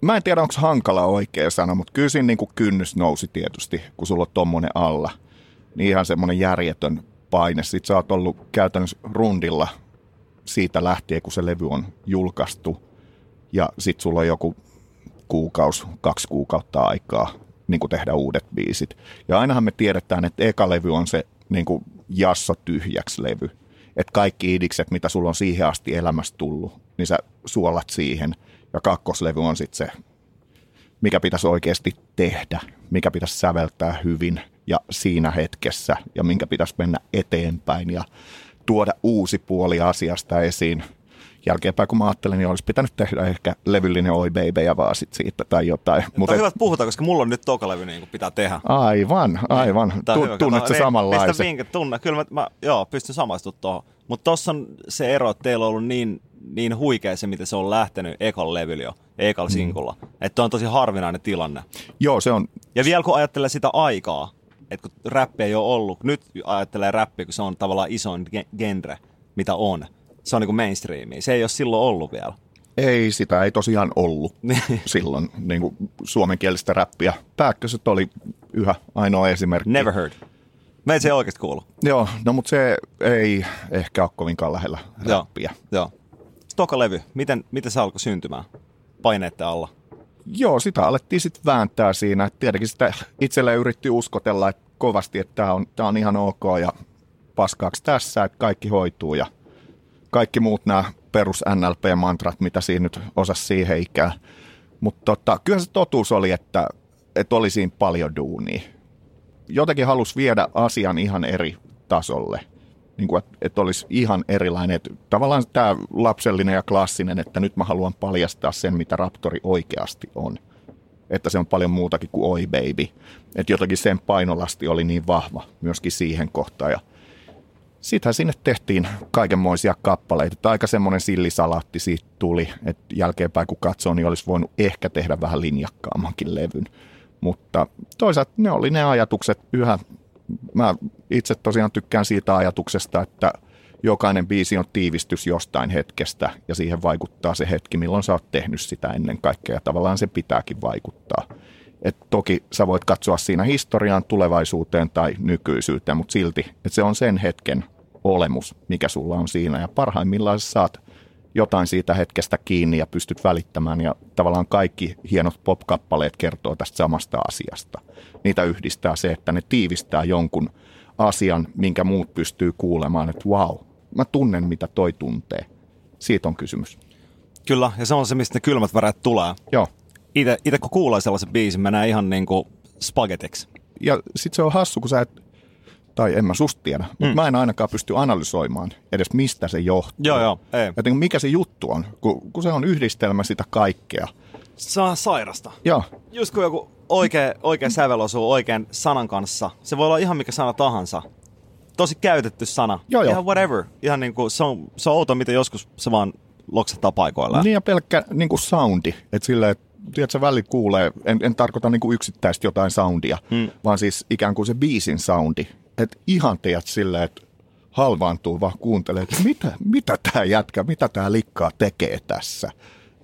Mä en tiedä, onko hankala oikea sana, mutta kyllä siinä niin kuin kynnys nousi tietysti, kun sulla on tommonen alla. Niin ihan semmoinen järjetön paine. Sitten sä oot ollut käytännössä rundilla siitä lähtien, kun se levy on julkaistu. Ja sitten sulla on joku kuukaus, kaksi kuukautta aikaa niin kuin tehdä uudet biisit. Ja ainahan me tiedetään, että eka levy on se niin kuin jasso tyhjäksi levy. Että kaikki idikset, mitä sulla on siihen asti elämässä tullut, niin sä suolat siihen. Ja kakkoslevy on sitten se, mikä pitäisi oikeasti tehdä, mikä pitäisi säveltää hyvin ja siinä hetkessä ja minkä pitäisi mennä eteenpäin ja tuoda uusi puoli asiasta esiin. Jälkeenpäin kun mä ajattelin, niin olisi pitänyt tehdä ehkä levyllinen Oi Baby ja vaan sit siitä tai jotain. Mutta on hyvä, että puhutaan, koska mulla on nyt tokalevy niin kuin pitää tehdä. Aivan, aivan. Tää on Tu- hyvä. tunnet sä niin, samanlaisen? Pistä vinkki, tunne. Kyllä mä, mä joo, pystyn samaistumaan tuohon. Mutta tossa on se ero, että teillä on ollut niin, niin huikea se, miten se on lähtenyt ekalla levyllä jo, ekalla Mm. sinkulla. Että on tosi harvinainen tilanne. Joo, se on, Ja vielä kun ajattelee sitä aikaa, että kun räppi ei ole ollut, nyt ajattelee räppiä, kun se on tavallaan isoin ge- genre, mitä on. Se on niin kuin mainstreamia. Se ei ole silloin ollut vielä. ei sitä ei tosiaan ollut Niin. silloin niin kuin suomenkielistä räppiä. Pääkköset oli yhä ainoa esimerkki. Never heard. Mä en se oikeasti kuulu. Joo, no mutta se ei ehkä ole kovinkaan lähellä Joo. räppiä. Joo. Toka levy, miten, miten se alkoi syntymään? Paineette alla. Joo, sitä alettiin sitten vääntää siinä. Et Tietenkin sitä itselleen yritti uskotella että kovasti, että tämä on, tää on ihan ok ja paskaaksi tässä, että kaikki hoituu ja kaikki muut nämä perus NLP-mantrat, mitä siinä nyt osasi siihen ikään. Mutta tota, kyllä se totuus oli, että, että oli siinä paljon duunia. Jotenkin halusi viedä asian ihan eri tasolle. Niin kuin, että, että olisi ihan erilainen. Että tavallaan tämä lapsellinen ja klassinen, että nyt mä haluan paljastaa sen, mitä Raptori oikeasti on. että se on paljon muutakin kuin Oi Baby. Että jotenkin sen painolasti oli niin vahva myöskin siihen kohtaan. Ja Sittenhän sinne tehtiin kaikenmoisia kappaleita. Että aika semmoinen sillisalaatti siitä tuli, että jälkeenpäin kun katsoo, niin olisi voinut ehkä tehdä vähän linjakkaammankin levyn. Mutta toisaalta ne oli ne ajatukset yhä. Mä itse tosiaan tykkään siitä ajatuksesta, että jokainen biisi on tiivistys jostain hetkestä ja siihen vaikuttaa se hetki, milloin sä oot tehnyt sitä ennen kaikkea. Ja tavallaan se pitääkin vaikuttaa. Et toki sä voit katsoa siinä historiaan, tulevaisuuteen tai nykyisyyteen, mutta silti, että se on sen hetken olemus, mikä sulla on siinä. Ja parhaimmillaan sä saat jotain siitä hetkestä kiinni ja pystyt välittämään. Ja tavallaan kaikki hienot pop-kappaleet kertoo tästä samasta asiasta. Niitä yhdistää se, että ne tiivistää jonkun asian, minkä muut pystyy kuulemaan, että wow, mä tunnen mitä toi tuntee. Siitä on kysymys. Kyllä, ja se on se, mistä ne kylmät väreet tulee. Joo. Itse, kun kuulee sellaisen biisin, menee ihan niin kuin spagetiksi. Ja sit se on hassu, kun sä et, tai en mä susta tiedä, mutta Mm. mä en ainakaan pysty analysoimaan edes mistä se johtuu. Joo, joo, ei. Että niin mikä se juttu on, kun, kun se on yhdistelmä sitä kaikkea. Se on sairasta. Joo, Just kun joku oikea, oikea sävel osuu oikean sanan kanssa, se voi olla ihan mikä sana tahansa. Tosi käytetty sana. Joo, joo. Ihan whatever. Ihan niin kuin, se, on, se on outo, miten joskus se vaan loksahtaa paikoillaan. niin ja pelkkä niin kuin soundi, että silleen, että tiedätkö, väli kuulee, en, en tarkoita niin kuin yksittäistä jotain soundia, Mm. vaan siis ikään kuin se biisin soundi. Että ihan tiedät silleen, että halvaantuu vaan kuuntelee, että mitä, mitä tämä jätkä, mitä tämä likkaa tekee tässä.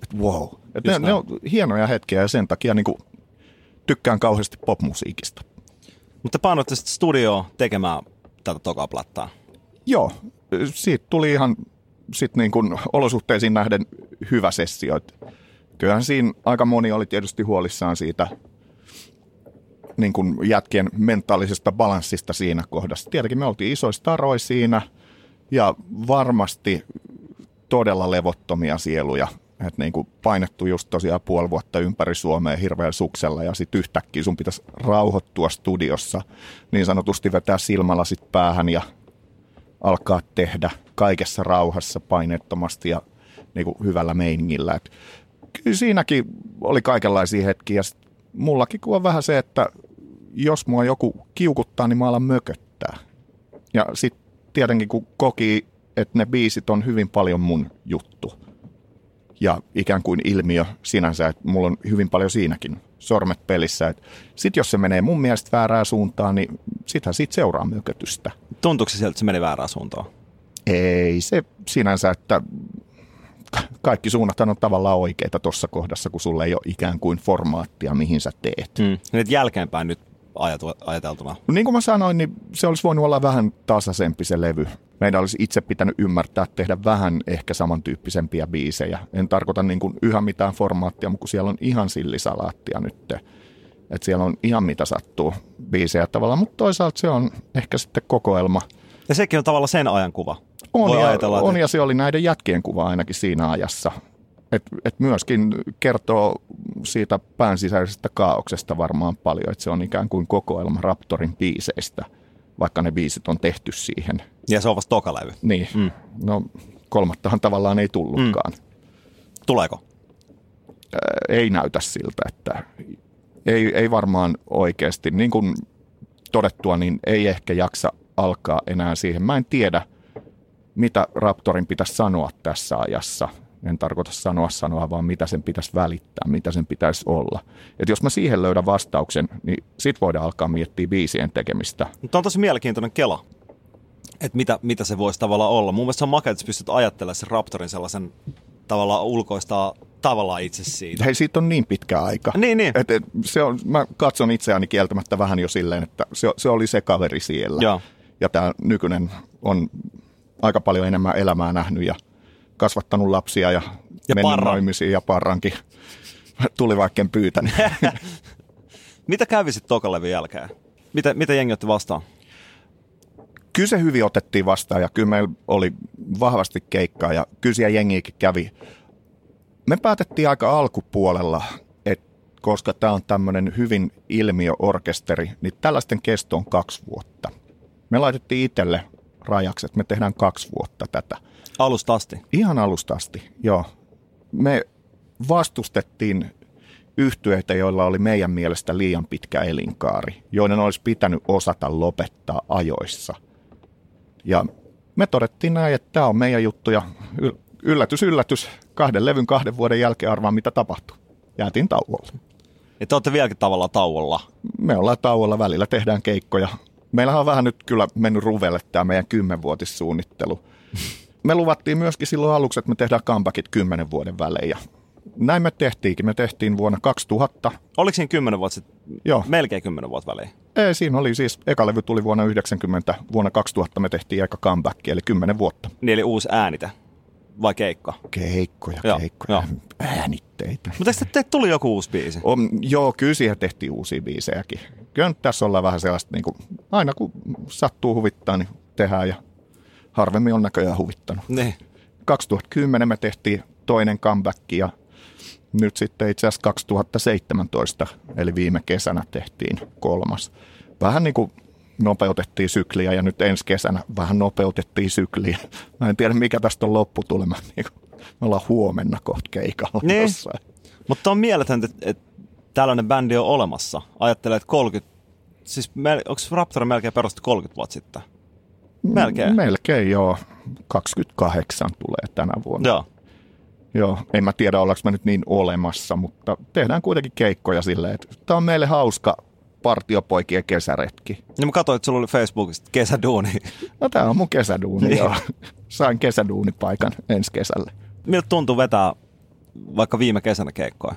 Että wow. Et ne, ne on hienoja hetkiä ja sen takia niin kuin, tykkään kauheasti popmusiikista. Mutta painoitte sitten studioon tekemään tätä tokaa plattaa. Joo, siitä tuli ihan sit niin kuin olosuhteisiin nähden hyvä sessio. Et Kyllähän siinä aika moni oli tietysti huolissaan siitä niin kuin jätkien mentaalisesta balanssista siinä kohdassa. Tietenkin me oltiin isoissa taroja siinä ja varmasti todella levottomia sieluja. Et niin kuin painettu just tosiaan puoli vuotta ympäri Suomea hirveän suksella ja sitten yhtäkkiä sun pitäisi rauhoittua studiossa, niin sanotusti vetää silmälasit päähän ja alkaa tehdä kaikessa rauhassa painettomasti ja niin kuin hyvällä meiningillä. Et kyllä siinäkin oli kaikenlaisia hetkiä. Mullakin kun on vähän se, että jos mua joku kiukuttaa, niin mä alan mököttää. Ja sitten tietenkin kun koki, että ne biisit on hyvin paljon mun juttu. Ja ikään kuin ilmiö sinänsä, että mulla on hyvin paljon siinäkin sormet pelissä. Sitten jos se menee mun mielestä väärään suuntaan, niin sittenhän siitä seuraa mökötystä. Tuntuuko se sieltä, että se meni väärään suuntaan? Ei se sinänsä, että kaikki suunnathan on tavallaan oikeita tuossa kohdassa, kun sulla ei ole ikään kuin formaattia, mihin sä teet. Mm. Nyt jälkeenpäin nyt ajatu, ajateltuna. Niin kuin mä sanoin, niin se olisi voinut olla vähän tasaisempi se levy. Meidän olisi itse pitänyt ymmärtää tehdä vähän ehkä samantyyppisempiä biisejä. En tarkoita niin kuin yhä mitään formaattia, mutta kun siellä on ihan sillisalaattia nyt. Että siellä on ihan mitä sattuu biisejä tavallaan, mutta toisaalta se on ehkä sitten kokoelma. Ja sekin on tavallaan sen ajan kuva. On, Voi ja, ajatella, että- on ja se oli näiden jätkien kuva ainakin siinä ajassa. Et, et myöskin kertoo siitä pään sisäisestä kaauksesta varmaan paljon, että se on ikään kuin kokoelma Raptorin biiseistä, vaikka ne biisit on tehty siihen. Ja se on vasta toka levy. Niin, Mm. no kolmattahan tavallaan ei tullutkaan. Mm. Tuleeko? Ei näytä siltä, että ei, ei varmaan oikeasti, niin kuin todettua, niin ei ehkä jaksa alkaa enää siihen. Mä en tiedä, mitä Raptorin pitäisi sanoa tässä ajassa. En tarkoita sanoa sanoa, vaan mitä sen pitäisi välittää, mitä sen pitäisi olla. Et jos mä siihen löydän vastauksen, niin sit voidaan alkaa miettiä biisien tekemistä. Mutta on tosi mielenkiintoinen kela, että mitä, mitä se voisi tavallaan olla. Mun mielestä se on makea, että pystyt ajattelemaan sen Raptorin sellaisen tavallaan ulkoistaa tavallaan itse siitä. Hei, siitä on niin pitkä aika. Niin, niin. Et, et, se on, mä katson itseäni kieltämättä vähän jo silleen, että se, se oli se kaveri siellä. Joo. Ja tämä nykyinen on aika paljon enemmän elämää nähnyt ja kasvattanut lapsia ja, Ja mennyt parran. naimisiin ja parrankin. Tuli vaikka en pyytänyt. Mitä kävi sitten tokan levyn jälkeen? Mitä, mitä jengi otti vastaan? kyllä se hyvin otettiin vastaan ja kyllä meillä oli vahvasti keikkaa ja kyllä siellä jengiäkin kävi. Me päätettiin aika alkupuolella, että koska tämä on tämmöinen hyvin ilmiöorkesteri, niin tällaisten kesto on kaksi vuotta. Me laitettiin itselle rajaksi, että me tehdään kaksi vuotta tätä. Alusta asti. Ihan alusta asti, joo. Me vastustettiin yhtyeitä, joilla oli meidän mielestä liian pitkä elinkaari, joiden olisi pitänyt osata lopettaa ajoissa. Ja me todettiin näin, että tämä on meidän juttu ja yl- yllätys, yllätys, kahden levyn kahden vuoden jälkeen arvaa mitä tapahtui. Jäätiin tauolle. Ja te olette vieläkin tavallaan tauolla. Me ollaan tauolla, välillä tehdään keikkoja. Meillähän on vähän nyt kyllä mennyt ruvelle tämä meidän kymmenvuotissuunnittelu. Me luvattiin myöskin silloin aluksi, että me tehdään comebackit kymmenen vuoden välein. Ja näin me tehtiinkin. Me tehtiin vuonna 2000. Oliko siinä kymmenen vuotta sitten? Joo. Melkein kymmenen vuotta väliin. Ei, siinä oli siis, eka levy tuli vuonna 90, vuonna 2000 me tehtiin eka comeback, eli kymmenen vuotta. Niin eli uusi äänite vai keikka? Keikkoja, Joo, keikkoja, joo. äänitteitä. Mutta eikö te tuli joku uusi biisi? On, joo, kyllä siihen tehtiin uusia biisejäkin. Kyllä nyt tässä ollaan vähän sellaista, niin kuin, aina kun sattuu huvittaa, niin tehdään ja harvemmin on näköjään huvittanut. Niin. 2010 me tehtiin toinen comeback ja nyt sitten itse asiassa 2017, eli viime kesänä tehtiin kolmas. Vähän niin kuin nopeutettiin sykliä ja nyt ensi kesänä vähän nopeutettiin sykliä. Mä en tiedä mikä tästä on lopputulema. Niin kuin me ollaan huomenna kohta keikalla Niin. jossain. Mutta on mieletöntä, että, että tällainen bändi on olemassa. Ajattelee, että 30... Siis onko Raptor melkein perustettu 30 vuotta sitten? Melkein. Melkein joo. 28 tulee tänä vuonna. Joo. Joo, en mä tiedä ollaanko mä nyt niin olemassa, mutta tehdään kuitenkin keikkoja silleen, että tämä on meille hauska partiopoikien kesäretki. Niin mä katsoin, että sulla oli Facebookista kesäduuni. No tää on mun kesäduuni, Niin. joo. Sain kesäduunipaikan ensi kesälle. Miltä tuntuu vetää vaikka viime kesänä keikkoa?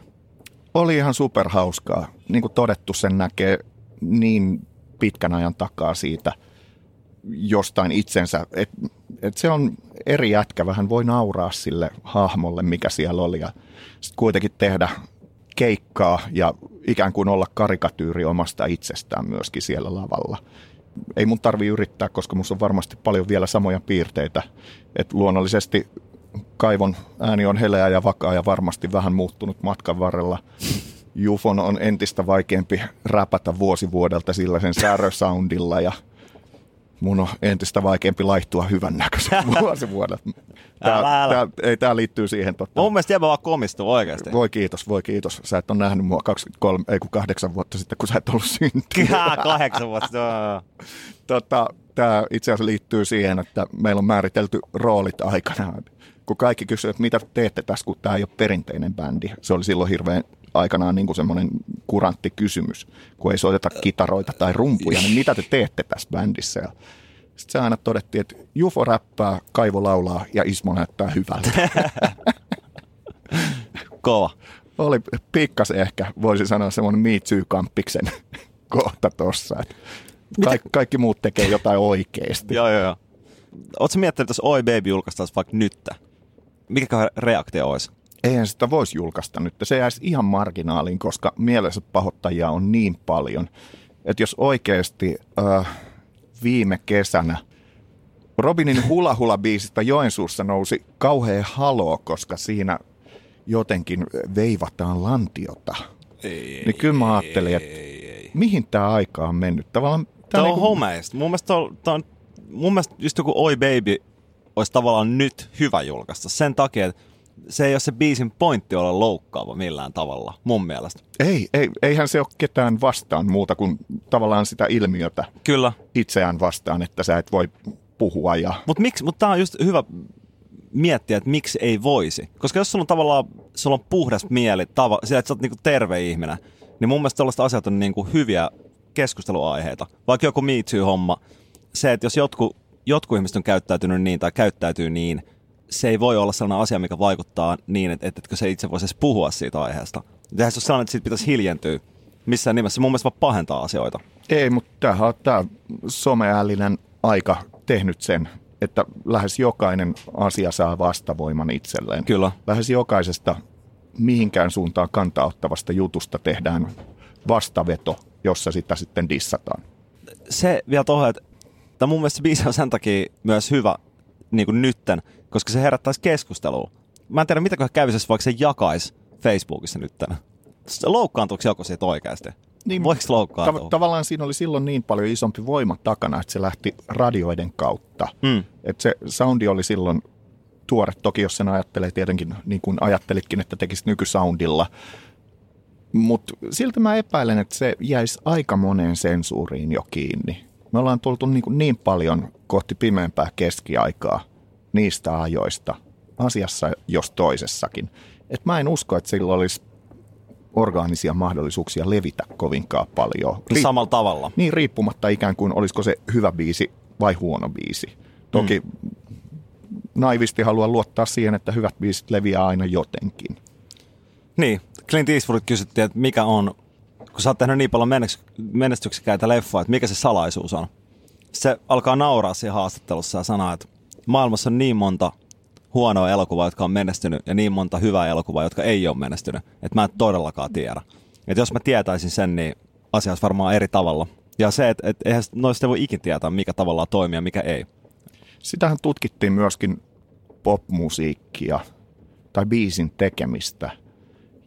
Oli ihan superhauskaa. Niin kuin todettu, sen näkee niin pitkän ajan takaa siitä jostain itsensä. Et, et se on eri jätkä, vähän voi nauraa sille hahmolle, mikä siellä oli. Ja sitten kuitenkin tehdä keikkaa ja ikään kuin olla karikatyyri omasta itsestään myöskin siellä lavalla. Ei mun tarvi yrittää, koska musta on varmasti paljon vielä samoja piirteitä. Et luonnollisesti Kaivon ääni on heleä ja vakaa ja varmasti vähän muuttunut matkan varrella. Jufon on entistä vaikeampi räpätä vuosi vuodelta sillä sen särösoundilla ja mun on entistä vaikeampi laihtua hyvännäköisen vuosi vuodelta. Tää, Älä, älä. Tää, ei, tää liittyy siihen. Totta. Mun mielestä jäbä vaan komistuu oikeasti. Voi kiitos, voi kiitos. Sä et ole nähnyt mua 23, ei kun kahdeksan vuotta sitten, kun sä et ollut syntynyt. Kää, kahdeksan vuotta. Tota, tämä itse asiassa liittyy siihen, että meillä on määritelty roolit aikanaan. Kun kaikki kysyvät, että mitä teette tässä, kun tämä ei ole perinteinen bändi. Se oli silloin hirveän aikanaan niin kuin semmoinen kurantti kysymys, kun ei soiteta kitaroita tai rumpuja, niin mitä te teette tässä bändissä? Ja sitten se aina todettiin, että Jufo räppää, Kaivo laulaa ja Ismo näyttää hyvältä. Kova. Oli pikkas ehkä, voisi sanoa semmoinen Me Too-kamppiksen kohta tossa. että Kaik, kaikki muut tekee jotain oikeasti. Joo, joo, joo. Oletko miettinyt, että jos Oi Baby julkaistaisiin vaikka nyt? Mikä reaktio olisi? Eihän sitä voisi julkaista nyt. Se jäisi ihan marginaaliin, koska mielensä pahoittajia on niin paljon. Että jos oikeasti äh, viime kesänä Robinin Hula Hula biisistä Joensuussa nousi kauhea haloo, koska siinä jotenkin veivataan lantiota. Ei, Niin kyllä mä ajattelin, että mihin tämä aika on mennyt. Tavallaan Tämä tää on niinku- homeista. Mun mielestä, on, on, mun mielestä just joku Oi Baby olisi tavallaan nyt hyvä julkaista. Sen takia, että se ei ole se biisin pointti olla loukkaava millään tavalla, mun mielestä. Ei, ei, eihän se ole ketään vastaan muuta kuin tavallaan sitä ilmiötä Kyllä. itseään vastaan, että sä et voi puhua ja Mutta mutta tämä on just hyvä miettiä, että miksi ei voisi. Koska jos sulla on tavallaan, sulla on puhdas mieli, tava, sillä, että sä oot niinku terve ihminen, niin mun mielestä tällaiset asiat on niinku hyviä keskusteluaiheita. Vaikka joku Me Too-homma, se, että jos jotkut, jotkut ihmiset on käyttäytynyt niin tai käyttäytyy niin, se ei voi olla sellainen asia, mikä vaikuttaa niin, että, että, että se itse voisi edes puhua siitä aiheesta. Eihän se ole sellainen, että siitä pitäisi hiljentyä missään nimessä. Mun mielestä vaan pahentaa asioita. Ei, mutta tämähän on tämä someällinen aika tehnyt sen, että lähes jokainen asia saa vastavoiman itselleen. Kyllä. Lähes jokaisesta mihinkään suuntaan kantaa ottavasta jutusta tehdään vastaveto, jossa sitä sitten dissataan. se vielä tuohon, että tämä mun mielestä se biisi on sen takia myös hyvä niin kuin nytten, koska se herättäisi keskustelua. Mä en tiedä, mitä kävisi, jos vaikka se jakaisi Facebookissa nytten. Loukkaantuuko joku siitä oikeasti? Niin, Voiko loukkaantua? Tav- tavallaan siinä oli silloin niin paljon isompi voima takana, että se lähti radioiden kautta. Mm. Että se soundi oli silloin tuore. Toki jos sen ajattelee tietenkin, niin kuin ajattelitkin, että tekisit nykysoundilla, Mutta silti mä epäilen, että se jäisi aika moneen sensuuriin jo kiinni. Me ollaan tultu niin, kuin niin paljon kohti pimeämpää keskiaikaa niistä ajoista, asiassa jos toisessakin. Et mä en usko, että sillä olisi orgaanisia mahdollisuuksia levitä kovinkaan paljon. Riip- Samalla tavalla. Niin riippumatta ikään kuin olisiko se hyvä biisi vai huono biisi. Toki mm. naivisti haluan luottaa siihen, että hyvät biisit leviää aina jotenkin. Niin, Clint Eastwood kysyttiin, että mikä on, kun sä oot tehnyt niin paljon menestyksekäitä leffoja, että mikä se salaisuus on. Se alkaa nauraa siinä haastattelussa ja sanoo, että maailmassa on niin monta huonoa elokuvaa, jotka on menestynyt, ja niin monta hyvää elokuvaa, jotka ei ole menestynyt, että mä en todellakaan tiedä. Että jos mä tietäisin sen, niin asia olisi varmaan eri tavalla. Ja se, että, että eihän noista voi ikin tietää, mikä tavallaan toimii ja mikä ei. Sitähän tutkittiin myöskin popmusiikkia tai biisin tekemistä.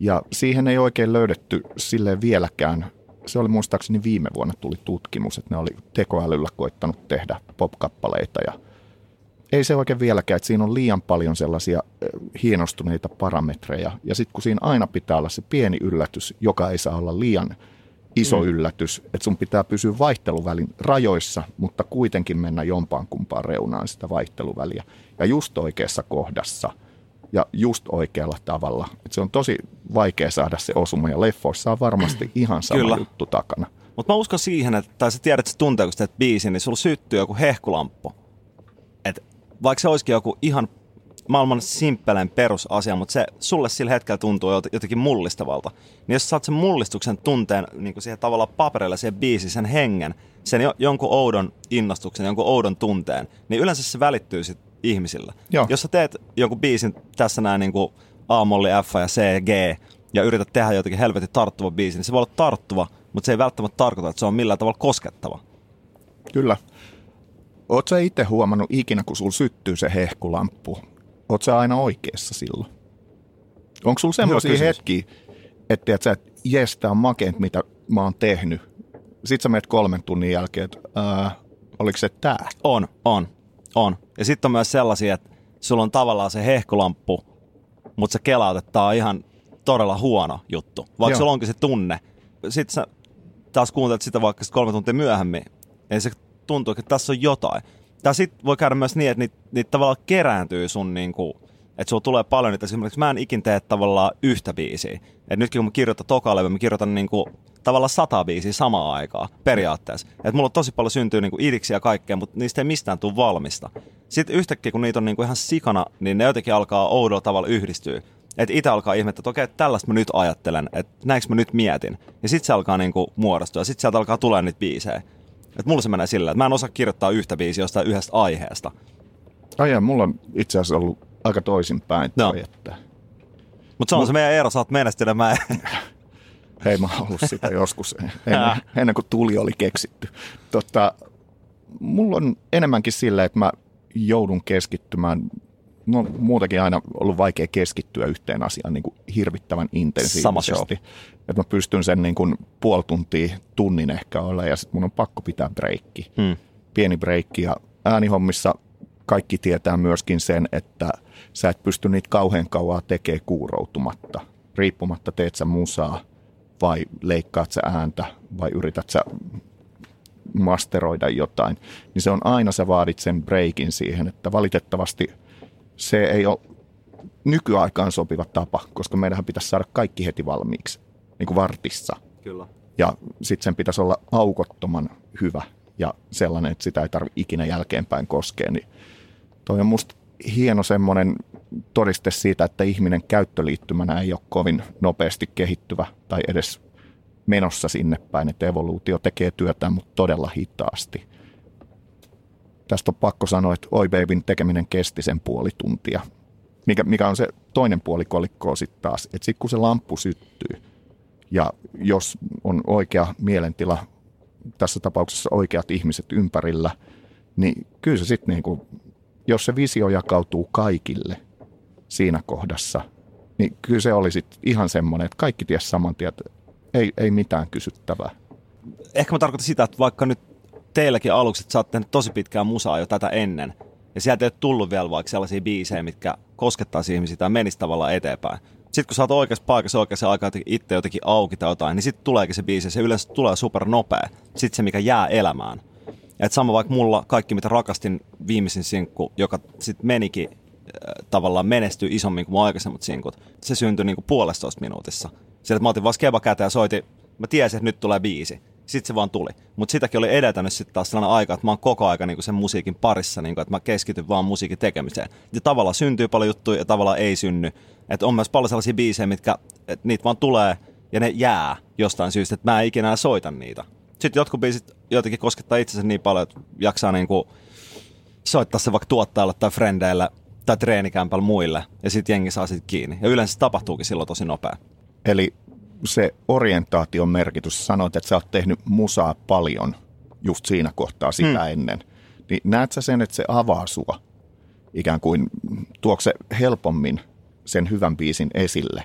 Ja siihen ei oikein löydetty sille vieläkään. Se oli muistaakseni viime vuonna tuli tutkimus, että ne oli tekoälyllä koittanut tehdä popkappaleita ja ei se oikein vieläkään, että siinä on liian paljon sellaisia hienostuneita parametreja. Ja sitten kun siinä aina pitää olla se pieni yllätys, joka ei saa olla liian iso mm. yllätys, että sun pitää pysyä vaihteluvälin rajoissa, mutta kuitenkin mennä jompaan kumpaan reunaan sitä vaihteluväliä. Ja just oikeassa kohdassa ja just oikealla tavalla. Et se on tosi vaikea saada se osuma ja leffoissa on varmasti ihan sama Kyllä. juttu takana. Mutta mä uskon siihen, että tai sä tiedät, että sä tuntee, kun sä teet biisin, niin sulla syttyy joku hehkulamppu. Vaikka se olisikin joku ihan maailman simppelein perusasia, mutta se sulle sillä hetkellä tuntuu jotenkin mullistavalta. Niin jos saat sen mullistuksen tunteen niin kuin siihen tavallaan paperille, siihen biisiin, sen hengen, sen jo, jonkun oudon innostuksen, jonkun oudon tunteen, niin yleensä se välittyy sit ihmisille. Joo. Jos sä teet jonkun biisin tässä näin niin kuin A-molli, F ja C, G, ja yrität tehdä jotenkin helvetin tarttuva biisi, niin se voi olla tarttuva, mutta se ei välttämättä tarkoita, että se on millään tavalla koskettava. Kyllä. Oot sä itse huomannut ikinä, kun sul syttyy se hehkulamppu? Oot sä aina oikeassa silloin? Onko sulla semmoisia hetkiä, että et sä, et, jes, tää on makeet, mitä mä oon tehnyt. Sitten sä menet kolmen tunnin jälkeen, että äh, oliko se tää? On, on, on. Ja sitten on myös sellaisia, että sulla on tavallaan se hehkulamppu, mutta se kelaat, että tää on ihan todella huono juttu. Vaikka Joo. sulla onkin se tunne. Sitten sä taas kuuntelet sitä vaikka kolme tuntia myöhemmin, ja se tuntuu, että tässä on jotain. Tai sitten voi käydä myös niin, että niitä, niitä tavallaan kerääntyy sun niinku, että sulla tulee paljon niitä. Esimerkiksi mä en ikin tee tavallaan yhtä biisiä. Et nytkin kun mä kirjoitan toka mä kirjoitan niinku, tavallaan sata biisiä samaan aikaan periaatteessa. Et mulla on tosi paljon syntyy niinku idiksiä ja kaikkea, mutta niistä ei mistään tule valmista. Sitten yhtäkkiä, kun niitä on niinku ihan sikana, niin ne jotenkin alkaa oudolla tavalla yhdistyä. Että itse alkaa ihmettä, että okei, tällaista mä nyt ajattelen, että näinkö mä nyt mietin. Ja sitten se alkaa niinku muodostua, ja sitten sieltä alkaa tulla niitä biisejä. Et mulla se menee sillä, että mä en osaa kirjoittaa yhtä biisiä jostain yhdestä aiheesta. Ai ja, mulla on itse asiassa ollut aika toisinpäin. No. Että... Mutta se on Mut... se meidän ero, sä oot menestynyt, mä Hei, mä oon ollut sitä joskus, ennen, ennen kuin tuli oli keksitty. Tota, mulla on enemmänkin sillä, että mä joudun keskittymään no muutenkin aina ollut vaikea keskittyä yhteen asiaan niin kuin hirvittävän intensiivisesti. Että mä pystyn sen niin kuin puoli tuntia, tunnin ehkä olla ja sitten mun on pakko pitää breikki. Hmm. Pieni breikki ja äänihommissa kaikki tietää myöskin sen, että sä et pysty niitä kauhean kauaa tekemään kuuroutumatta. Riippumatta teet sä musaa vai leikkaat sä ääntä vai yrität sä masteroida jotain, niin se on aina sä vaadit sen breikin siihen, että valitettavasti – se ei ole nykyaikaan sopiva tapa, koska meidän pitäisi saada kaikki heti valmiiksi, niin kuin vartissa. Kyllä. Ja sitten sen pitäisi olla aukottoman hyvä ja sellainen, että sitä ei tarvitse ikinä jälkeenpäin koskea. Niin toi on musta hieno semmoinen todiste siitä, että ihminen käyttöliittymänä ei ole kovin nopeasti kehittyvä tai edes menossa sinne päin, että evoluutio tekee työtään, mutta todella hitaasti tästä on pakko sanoa, että Oi Babyn tekeminen kesti sen puoli tuntia. Mikä, mikä on se toinen puoli kolikkoa sitten taas, että sitten kun se lamppu syttyy ja jos on oikea mielentila, tässä tapauksessa oikeat ihmiset ympärillä, niin kyllä se sitten niinku, jos se visio jakautuu kaikille siinä kohdassa, niin kyllä se oli sitten ihan semmoinen, että kaikki ties saman tien, että ei, ei mitään kysyttävää. Ehkä mä tarkoitan sitä, että vaikka nyt teilläkin aluksi, että sä oot tehnyt tosi pitkään musaa jo tätä ennen, ja sieltä ei ole tullut vielä vaikka sellaisia biisejä, mitkä koskettaisi ihmisiä tai menisi tavallaan eteenpäin. Sitten kun sä oot oikeassa paikassa oikeassa aikaa itse jotenkin auki tai jotain, niin sitten tuleekin se biisi. Se yleensä tulee super nopea. Sitten se, mikä jää elämään. Et sama vaikka mulla kaikki, mitä rakastin viimeisin sinkku, joka sitten menikin äh, tavallaan menestyi isommin kuin mun aikaisemmat sinkut. Se syntyi niinku puolestoista minuutissa. Sieltä mä otin vaan skeba käteen ja soitin, mä tiesin, että nyt tulee biisi. Sitten se vaan tuli. Mutta sitäkin oli edeltänyt sitten taas sellainen aika, että mä oon koko aika niinku sen musiikin parissa, niinku, että mä keskityn vaan musiikin tekemiseen. Ja tavallaan syntyy paljon juttuja ja tavallaan ei synny. Että on myös paljon sellaisia biisejä, mitkä, että niitä vaan tulee ja ne jää jostain syystä, että mä en ikinä soita niitä. Sitten jotkut biisit jotenkin koskettaa itsensä niin paljon, että jaksaa niinku soittaa se vaikka tuottajalle tai frendeille tai treenikämpällä muille, ja sitten jengi saa sitten kiinni. Ja yleensä tapahtuukin silloin tosi nopea. Eli se orientaation merkitys, sanoit, että sä oot tehnyt musaa paljon just siinä kohtaa sitä hmm. ennen. Niin näet sä sen, että se avaa sua ikään kuin, tuokse se helpommin sen hyvän biisin esille?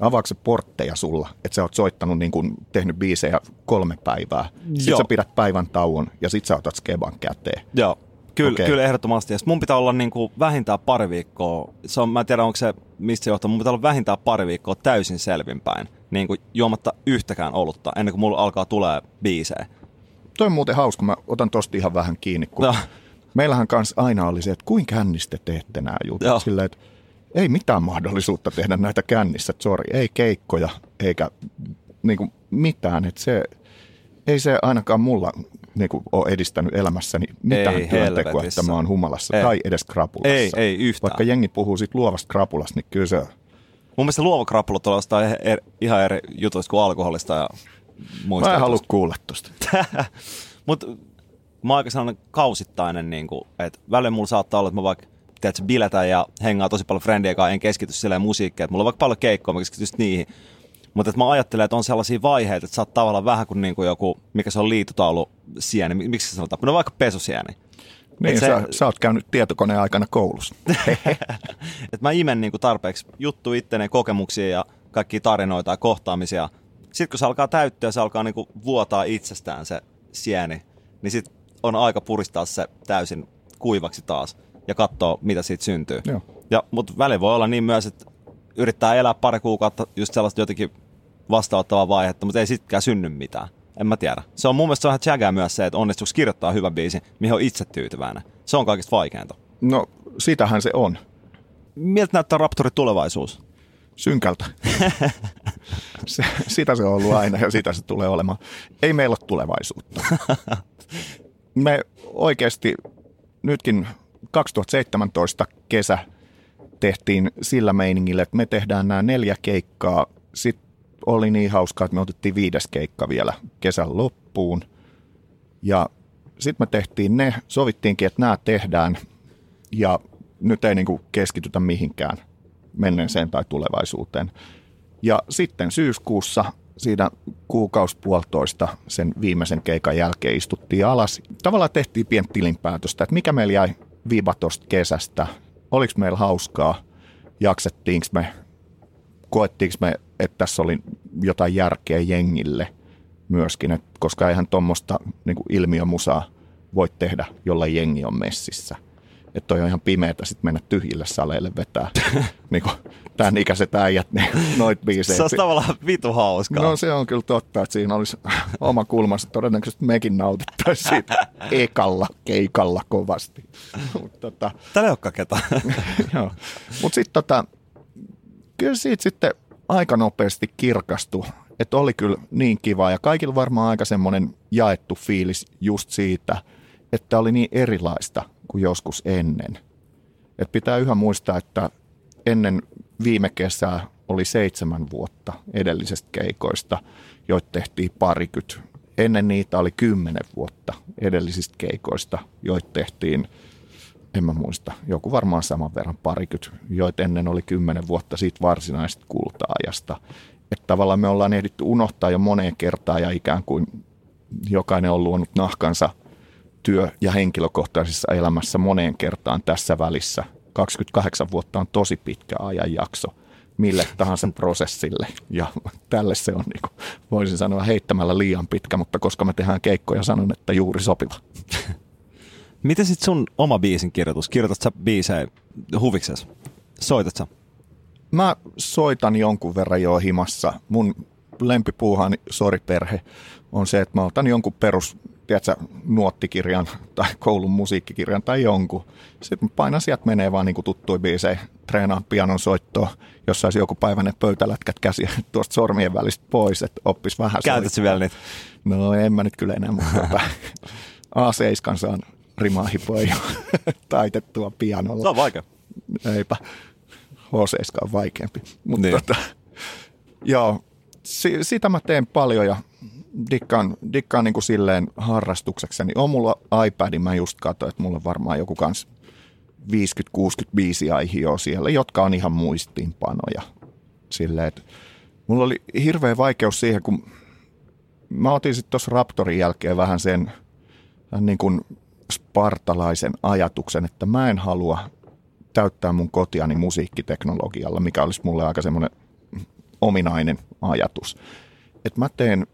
Avaako se portteja sulla, että sä oot soittanut niin kuin, tehnyt biisejä kolme päivää, sit Joo. sä pidät päivän tauon ja sit sä otat skeban käteen? Joo, Kyllä, okay. kyllä ehdottomasti. Ja mun pitää olla niin kuin vähintään pari viikkoa, se on, mä en tiedä onko se mistä se johtuu, mun pitää olla vähintään pari viikkoa täysin selvinpäin, niin kuin juomatta yhtäkään olutta, ennen kuin mulla alkaa tulee biisejä. Toi on muuten hauska, mä otan tosta ihan vähän kiinni, kun no. meillähän kanssa aina oli se, että kuinka kännistä teette nämä jutut. Silleen, että ei mitään mahdollisuutta tehdä näitä kännissä, sori, ei keikkoja eikä niin kuin mitään, että se, ei se ainakaan mulla niin kuin, ole edistänyt elämässäni mitään ei, työntekoa, että mä oon humalassa ei. tai edes krapulassa. Ei, ei yhtään. Vaikka jengi puhuu siitä luovasta krapulasta, niin kyllä se... Mun mielestä luova krapula tulee jostain er, ihan eri jutuista kuin alkoholista ja muista. Mä en halua kuulla tosta. Mutta mä oon aika sellainen kausittainen, niin kuin, että välillä mulla saattaa olla, että mä vaikka tiedätkö, biletän ja hengaa tosi paljon friendien kanssa, en keskity silleen musiikkiin, että mulla on vaikka paljon keikkoa, mä keskityn niihin. Mutta mä ajattelen, että on sellaisia vaiheita, että sä oot tavallaan vähän kuin, niin kuin joku, mikä se on liitutaulu sieni, miksi se sanotaan, no vaikka pesusieni. Niin, se, sä, sä oot käynyt tietokoneen aikana koulussa. et mä imen niin kuin tarpeeksi juttu itteneen kokemuksia ja kaikkia tarinoita ja kohtaamisia. Sitten kun se alkaa täyttyä, se alkaa niin kuin vuotaa itsestään se sieni, niin sitten on aika puristaa se täysin kuivaksi taas ja katsoa, mitä siitä syntyy. Joo. Ja, mutta väli voi olla niin myös, että yrittää elää pari kuukautta just sellaista jotenkin vastaanottavaa vaihetta, mutta ei sittenkään synny mitään. En mä tiedä. Se on mun mielestä vähän jägää myös se, että onnistuuko kirjoittaa hyvä biisi, mihin on itse tyytyväinen. Se on kaikista vaikeinta. No, sitähän se on. Miltä näyttää Raptorin tulevaisuus? Synkältä. se, sitä se on ollut aina ja sitä se tulee olemaan. Ei meillä ole tulevaisuutta. Me oikeasti nytkin 2017 kesä tehtiin sillä meiningillä, että me tehdään nämä neljä keikkaa. Sitten oli niin hauskaa, että me otettiin viides keikka vielä kesän loppuun. Ja sitten me tehtiin ne, sovittiinkin, että nämä tehdään ja nyt ei niin keskitytä mihinkään menneeseen tai tulevaisuuteen. Ja sitten syyskuussa siinä kuukauspuoltoista sen viimeisen keikan jälkeen istuttiin alas. Tavallaan tehtiin pientä tilinpäätöstä, että mikä meillä jäi viiva kesästä, oliko meillä hauskaa, jaksettiinko me, koettiinko me, että tässä oli jotain järkeä jengille myöskin, että koska eihän tuommoista niin ilmiömusaa voi tehdä, jolla jengi on messissä. Että toi on ihan pimeätä sitten mennä tyhjille saleille vetää niin kuin, tämän ikäiset äijät niin noit biisejä. Se on tavallaan vitu hauskaa. No se on kyllä totta, että siinä olisi oma kulmansa. Todennäköisesti mekin nautittaisiin siitä ekalla keikalla kovasti. Mut, tota, Täällä ei olekaan ketään. Mutta sitten tota, kyllä siitä sitten aika nopeasti kirkastui, että oli kyllä niin kiva ja kaikilla varmaan aika semmoinen jaettu fiilis just siitä, että oli niin erilaista kuin joskus ennen. Et pitää yhä muistaa, että ennen viime kesää oli seitsemän vuotta edellisestä keikoista, joita tehtiin parikyt. Ennen niitä oli kymmenen vuotta edellisistä keikoista, joita tehtiin, en mä muista, joku varmaan saman verran parikyt, joita ennen oli kymmenen vuotta siitä varsinaisesta kulta-ajasta. Että tavallaan me ollaan ehditty unohtaa jo moneen kertaan ja ikään kuin jokainen on luonut nahkansa työ- ja henkilökohtaisessa elämässä moneen kertaan tässä välissä – 28 vuotta on tosi pitkä ajanjakso mille tahansa prosessille. Ja tälle se on, niin kuin, voisin sanoa, heittämällä liian pitkä, mutta koska me tehdään keikkoja, sanon, että juuri sopiva. Miten sitten sun oma biisin kirjoitus? Kirjoitat sä biisejä huviksesi? Soitat sä? mä soitan jonkun verran jo himassa. Mun lempipuuhan, sori perhe, on se, että mä otan jonkun perus, tiedätkö, nuottikirjan tai koulun musiikkikirjan tai jonkun. Sitten painan sieltä menee vaan niin kuin tuttuja biisejä, treenaan pianon soittoa, jos saisi joku päivä ne pöytälätkät käsiä tuosta sormien välistä pois, että oppis vähän Käytätkö vielä niitä? No en mä nyt kyllä enää, mutta tota, A7 saan jo taitettua pianolla. Se on vaikea. Eipä. H7 on vaikeampi. Mutta Niin. tota, joo, si- sitä mä teen paljon ja dikkaan, dikkaan niin kuin silleen harrastuksekseni. On mulla iPad, mä just katsoin, että mulla on varmaan joku kans 50-60 biisiä jo siellä, jotka on ihan muistiinpanoja. Silleen, että mulla oli hirveä vaikeus siihen, kun mä otin sitten tuossa Raptorin jälkeen vähän sen niin kuin spartalaisen ajatuksen, että mä en halua täyttää mun kotiani musiikkiteknologialla, mikä olisi mulle aika semmoinen ominainen ajatus. Että mä teen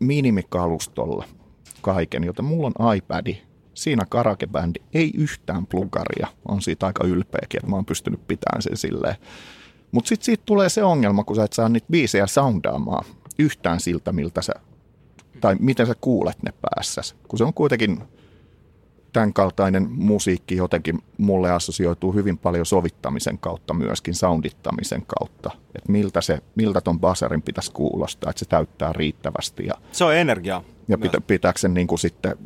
minimikalustolla kaiken, joten mulla on iPad, siinä karakebändi, ei yhtään plugaria. On siitä aika ylpeäkin, että mä oon pystynyt pitämään sen silleen. Mutta sitten siitä tulee se ongelma, kun sä et saa niitä biisejä soundaamaan yhtään siltä, miltä sä, tai miten sä kuulet ne päässäs. Kun se on kuitenkin tämän kaltainen musiikki jotenkin mulle assosioituu hyvin paljon sovittamisen kautta myöskin, soundittamisen kautta. Että miltä, se, miltä ton basarin pitäisi kuulostaa, että se täyttää riittävästi ja, Se on energiaa. ja pitä, pitääkö sen niin kuin sitten,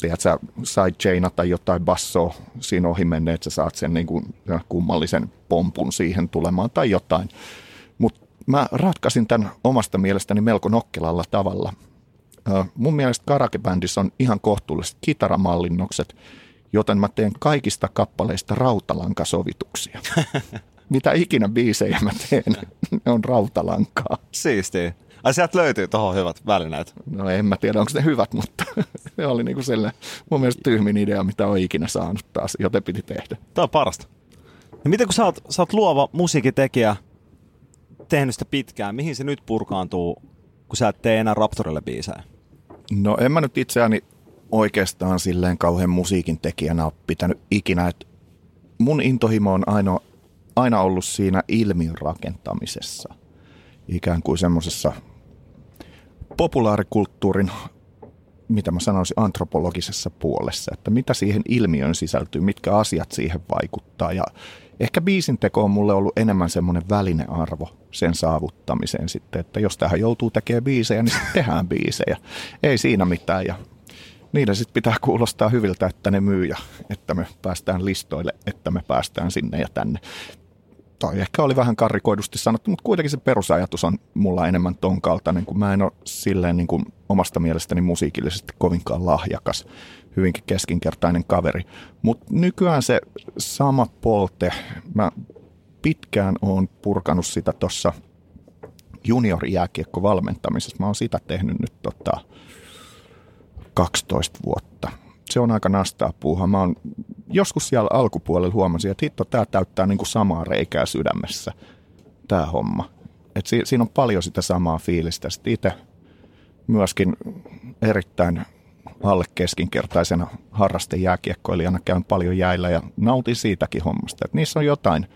tiedätkö, sidechaina tai jotain bassoa siinä ohi mennä, että sä saat sen niin kuin kummallisen pompun siihen tulemaan tai jotain. Mutta mä ratkaisin tämän omasta mielestäni melko nokkelalla tavalla. Mun mielestä karakebändissä on ihan kohtuulliset kitaramallinnokset, joten mä teen kaikista kappaleista rautalankasovituksia. Mitä ikinä biisejä mä teen, ne on rautalankaa. Siistiä. Ai sieltä löytyy tuohon hyvät välineet. No en mä tiedä, onko ne hyvät, mutta ne oli niinku sellainen mun mielestä tyhmin idea, mitä on ikinä saanut taas, joten piti tehdä. Tämä on parasta. Ja miten kun sä oot, sä oot luova musiikitekijä, tehnyt sitä pitkään, mihin se nyt purkaantuu, kun sä et tee enää Raptorille biisejä? No en mä nyt itseäni oikeastaan silleen kauhean musiikin tekijänä ole pitänyt ikinä, että mun intohimo on aina, aina ollut siinä ilmiön rakentamisessa. Ikään kuin semmoisessa populaarikulttuurin, mitä mä sanoisin, antropologisessa puolessa, että mitä siihen ilmiön sisältyy, mitkä asiat siihen vaikuttaa. Ja ehkä biisin teko on mulle ollut enemmän semmoinen välinearvo sen saavuttamiseen sitten, että jos tähän joutuu tekemään biisejä, niin sitten tehdään biisejä. Ei siinä mitään ja niiden sitten pitää kuulostaa hyviltä, että ne myy ja että me päästään listoille, että me päästään sinne ja tänne. Toi ehkä oli vähän karrikoidusti sanottu, mutta kuitenkin se perusajatus on mulla enemmän ton kaltainen, kun mä en ole silleen niin kuin omasta mielestäni musiikillisesti kovinkaan lahjakas, hyvinkin keskinkertainen kaveri. Mutta nykyään se sama polte, mä pitkään oon purkanut sitä tuossa juniorijääkiekko valmentamisessa. Mä oon sitä tehnyt nyt tota 12 vuotta. Se on aika nastaa puuhaa. Mä oon joskus siellä alkupuolella huomasin, että hitto, tää täyttää niinku samaa reikää sydämessä, tämä homma. Et si- siinä on paljon sitä samaa fiilistä. Sitten itse myöskin erittäin alle keskinkertaisena harrastejääkiekkoilijana käyn paljon jäillä ja nautin siitäkin hommasta. Et niissä on jotain,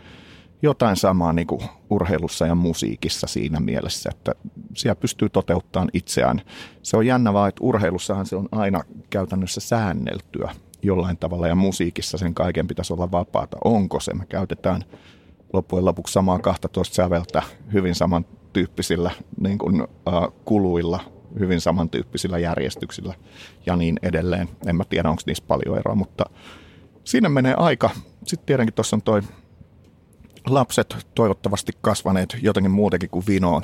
jotain samaa niin kuin urheilussa ja musiikissa siinä mielessä, että siellä pystyy toteuttamaan itseään. Se on jännä vaan, että urheilussahan se on aina käytännössä säänneltyä jollain tavalla ja musiikissa sen kaiken pitäisi olla vapaata. Onko se? Me käytetään loppujen lopuksi samaa 12 säveltä hyvin samantyyppisillä niin kuin, äh, kuluilla, hyvin samantyyppisillä järjestyksillä ja niin edelleen. En mä tiedä, onko niissä paljon eroa, mutta siinä menee aika. Sitten tietenkin tuossa on toi lapset toivottavasti kasvaneet jotenkin muutenkin kuin vinoon,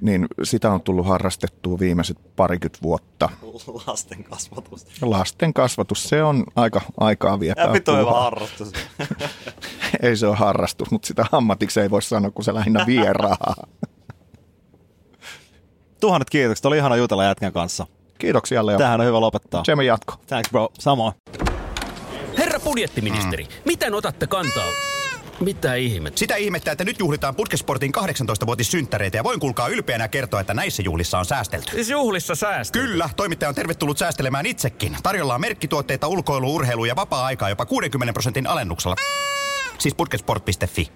niin sitä on tullut harrastettua viimeiset parikymmentä vuotta. Lasten kasvatus. Lasten kasvatus, se on aika aikaa hyvä puuhaa. harrastus. Ei se ole harrastus, mutta sitä ammatiksi ei voi sanoa, kun se lähinnä vie rahaa. Tuhannet kiitokset, oli ihana jutella jätkän kanssa. Kiitoksia Leo. Tähän on hyvä lopettaa. Tsemme jatko. Thanks bro, samoin. Herra budjettiministeri, miten otatte kantaa? Mitä ihmettä? Sitä ihmettä, että nyt juhlitaan Putkesportin 18-vuotissynttäreitä ja voin kuulkaa ylpeänä kertoa, että näissä juhlissa on säästelty. Siis juhlissa säästö. Kyllä, toimittaja on tervetullut säästelemään itsekin. Tarjolla on merkkituotteita, ulkoilu, urheilu ja vapaa-aikaa jopa 60 prosentin alennuksella. Siis putkesport.fi.